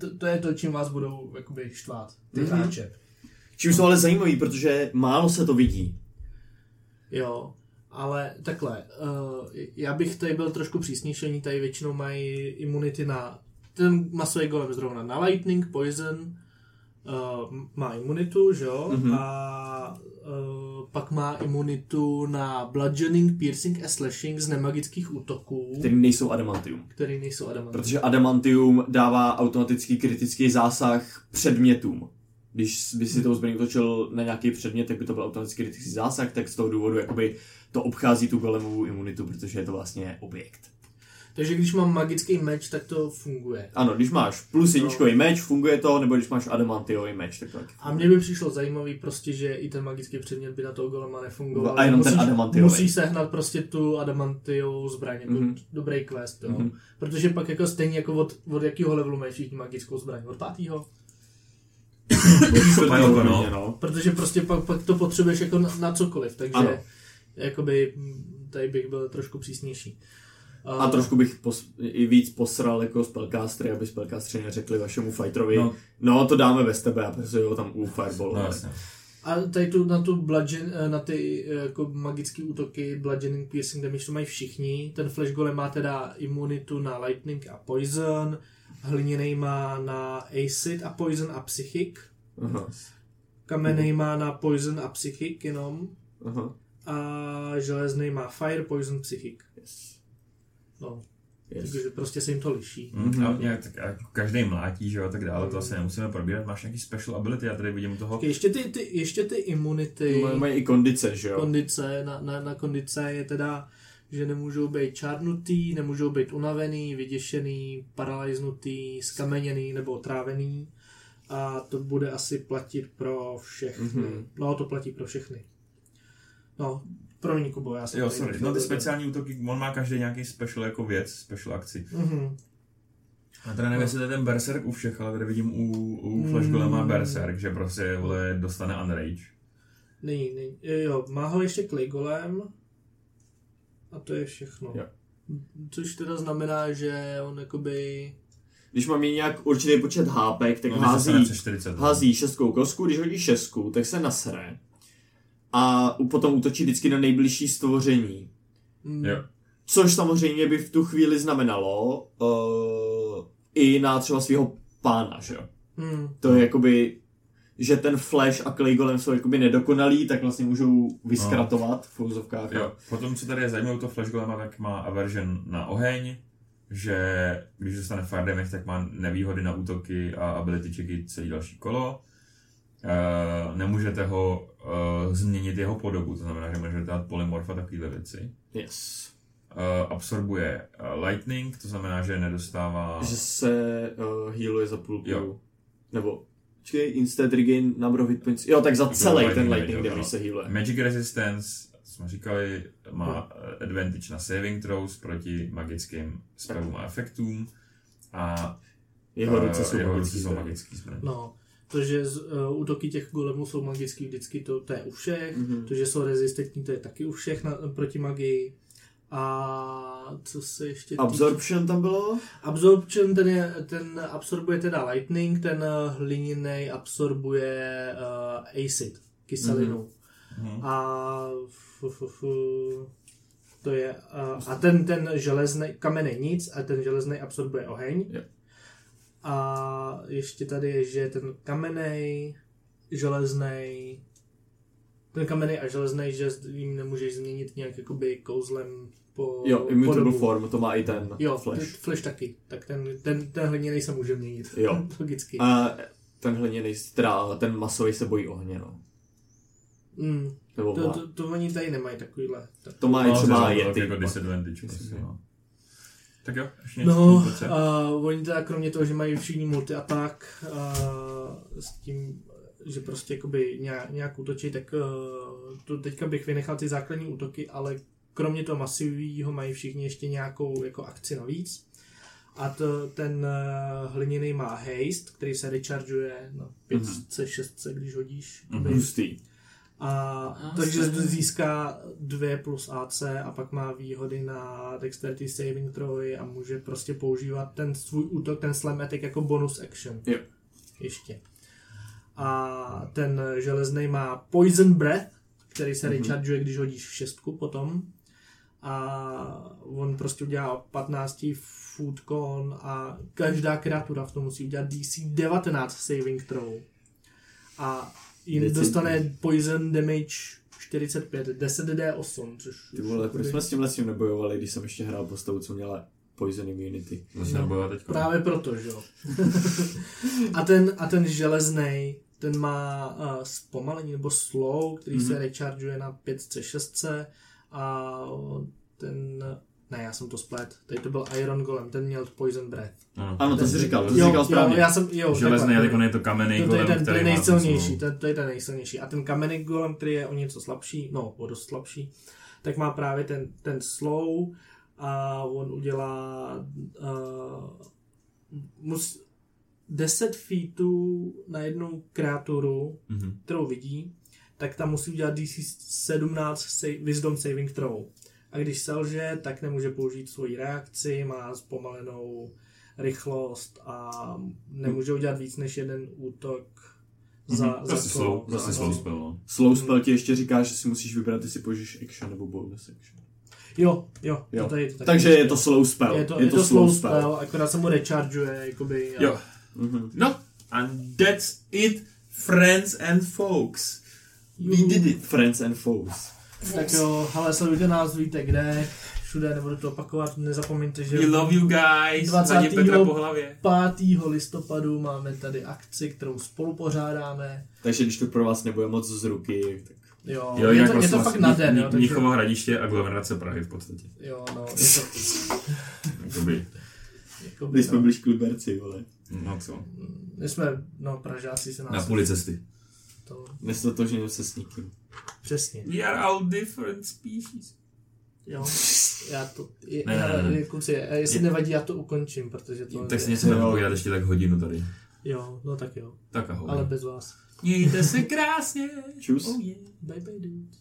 to, to, je to, čím vás budou jakoby štvát, ty Mhm. hráče. Čím jsou ale zajímavý, protože málo se to vidí. Jo, ale takhle, uh, já bych tady byl trošku přísnější, oni tady většinou mají imunity na, ten masový golem zrovna na lightning, poison, uh, má imunitu, že jo, Mhm. a uh, pak má imunitu na bludgeoning, piercing a slashing z nemagických útoků, Který nejsou adamantium. který nejsou adamantní. Protože adamantium dává automatický kritický zásah předmětům. Když by si tou zbraní utočil na nějaký předmět, tak by to byl automatický kritický zásah, tak z toho důvodu jakoby to obchází tu golemovou imunitu, protože je to vlastně objekt. Takže když mám magický meč, tak to funguje. Ano, když máš plus jedničkový meč, funguje to, nebo když máš adamantiový meč, tak to taky A mně by přišlo zajímavý prostě, že i ten magický předmět by na toho golema nefungoval. A jenom ten musíš, adamantiový. Musíš sehnat prostě tu adamantiovou zbraň, jako Mhm. dobrý quest, jo. Mhm. Protože pak jako stejně jako od, od jakého levelu mají všichni magickou zbraň? Od pátého? No. No. Protože prostě pak, pak to potřebuješ jako na, na cokoliv, takže Ano. jakoby tady bych byl trošku přísnější. A trošku bych pos, i víc posral jako spellcastery, aby spellcastery neřekli vašemu fighterovi, No. no, to dáme bez tebe a prostě ho tam u fireball. No jasně. A tady tu, na tu bludgeon, eh, na ty eh, jako magické útoky, bludgeoning, piercing damage, to mají všichni. Ten flash golem má teda imunitu na lightning a poison, hliněný má na acid a poison a psychic, Aha, kamenný má na poison a psychic jenom aha. a železný má fire, poison, psychic. Yes. No, Yes. takže prostě se jim to liší. Mm, a nějak, tak, jako každý mlátí, že jo, a tak dále, to asi nemusíme probírat. Máš nějaký special ability, já tady vidím toho. Ještě ty, ty, ještě ty imunity, Mají- Mají i kondice, že jo? kondice, na, na, na kondice je teda, že nemůžou být čárnutý, nemůžou být unavený, vyděšený, paralýznutý, skameněný nebo otrávený. A to bude asi platit pro všechny. Mhm. Mm-hmm. No, to platí pro všechny. No, promiň, Kubo, já jsem Jo, tady sorry. No ty speciální útoky, on má každý nějaký special jako věc, special akci. Mhm. A teda nevím, jestli to je ten Berserk u všech, ale tady vidím u, u Flash Mm. Golema Berserk, že prostě vole, dostane Unrage. Není, není. Jo, má ho ještě Clay Golem. A to je všechno. Jo. Což teda znamená, že on jakoby... Když mám mít nějak určitý počet hápek, tak No, hází, přes 40. hází šestkou kostku, když hodí šestku, tak se nasere. A potom útočí vždycky na nejbližší stvoření. Mm, Jo. Což samozřejmě by v tu chvíli znamenalo uh, i na třeba svého pána, že jo? Mm, To je jakoby, že ten Flash a Clay Golem jsou jakoby nedokonalí, tak vlastně můžou vyskratovat v fouzovkách. Jo. Potom, co tady je zajímavé, to Flash Golema, tak má aversion na oheň, že když dostane fire damage, tak má nevýhody na útoky a ability checky celý další kolo. Uh, nemůžete ho uh, změnit jeho podobu, to znamená, že můžete dát polymorf a takovéhle věci. Yes. Uh, absorbuje uh, lightning, to znamená, že nedostává... Že se uh, healuje za půlku. Jo. Nebo, počkej, instant regain number of hit points. Jo, tak za celý ten lightning lightning damage, se healuje. Magic Resistance, jsme říkali, má eh, advantage na saving throws proti magickým spellům a efektům. A Jeho eh, ruce jsou jeho magický ruce jsou magický zbraně. no, to, že z, uh, útoky těch golemů jsou magický vždycky, to, to je u všech. Mhm. To, že jsou rezistentní, to je taky u všech na, proti magii. A co se ještě Absorption tam bylo? Absorption, ten, je, ten absorbuje teda lightning, ten hliněný absorbuje uh, acid, kyselinu. Mhm. A f, f, f, to je, uh, a ten, ten železný, kamenný nic, a ten železný absorbuje oheň. Jo. A ještě tady je, že ten kamenný, železný, ten kamenný a železný, že jim nemůžeš změnit nějak jakoby kouzlem po Jo, immutable podobu. form, to má i ten Jo, flash. flash. flash taky. Tak ten, ten, ten hliněný se může měnit. Jo. Logicky. A ten hliněný, teda ten masový se bojí ohně, no. Mm, Nebo to, to, to, oni tady nemají takovýhle. Tak. To má i No, třeba Yeti. Jako disadvantage. prostě, no. Tak jo, ještě něco No, útoce? uh, oni teda kromě toho, že mají všichni multi-attack uh, s tím, že prostě jakoby nějak, nějak útočí, tak uh, to teďka bych vynechal ty základní útoky, ale kromě toho masivního mají všichni ještě nějakou jako akci navíc. A to, ten uh, hliněný má haste, který se rechargeuje na 5 c 6 když hodíš. Mhm. Hustý. A, A takže se- získá 2 plus AC a pak má výhody na Dexterity Saving Throwy a může prostě používat ten svůj útok, ten Slam Attack jako bonus action. Jo. Ještě. A ten železný má Poison Breath, který se Mhm. rechargeuje, když hodíš šestku potom. A on prostě udělá 15 food con a každá kreatura v tom musí udělat DC 19 saving throw. A jim dostane poison damage 45, 10d8, což Ty vole, proč jsme s tímhle s tím nebojovali, když jsem ještě hrál postavu, co měla Poison Immunity. Zase no. Právě proto, že jo. a ten, a ten železný, ten má uh, zpomalení nebo slow, který mm-hmm. se rechargeuje na 5c, 6c a ten, ne, já jsem to splet, tady to byl Iron Golem, ten měl Poison Breath. Ano, Ano, to Ten- jsi říkal, to jsi říkal správně. Jo, já jsem, jo, Železný, ale jako je to kamenný je golem, ten, to je který má nejsilnější, to, to je ten nejsilnější. A ten kamenný golem, který je o něco slabší, no, o dost slabší, tak má právě ten, ten slow a on udělá uh, mus, 10 feetů na jednu kreaturu, Mhm. kterou vidí, tak tam musí udělat DC 17 save, Wisdom Saving Throw. A když selže, tak nemůže použít svoji reakci, má zpomalenou rychlost a nemůže udělat víc než jeden útok za, Mhm. za Prostě slow, prostě No. slow spell, no. Slow spell ti ještě říká, že si musíš vybrat, jestli použiješ action nebo bonus action. Jo, jo, Jo. To tady, to taky Takže je to slow spell. je to, je to, slow spell, spell, akorát se mu rechargeuje, jakoby. a- Jo. Mhm. No, and that's it, friends and folks. We did it. Friends and foes. Tak jo, hele, sledujte nás, víte kde, všude, nebudu to opakovat, nezapomeňte, že We love you guys. 20. Vadí Petra po hlavě. 5. listopadu máme tady akci, kterou spolu pořádáme. Takže když to pro vás nebude moc z ruky, tak Jo, Jo, je, to, je to prosím fakt na den, jo, takže, Mnichovo hradiště a aglomerace Prahy v podstatě. jo, no, je to, Jakoby, jakoby, jsme no, byli škliberci, vole. no co, my jsme, no, Pražáci se nás, na půli cesty. to, Nestotožňuji se s nikým. Přesně, We are all different species. jo, já to, je, Ne, ne, já, ne, ne. Kluci, jestli Je- nevadí, já to ukončím, protože to, Tak si něco budeme povídat ještě tak hodinu tady. jo, no tak jo, Tak ahoj. ale bez vás, Mějte se krásně. Čus. Oh yeah. bye bye dudes.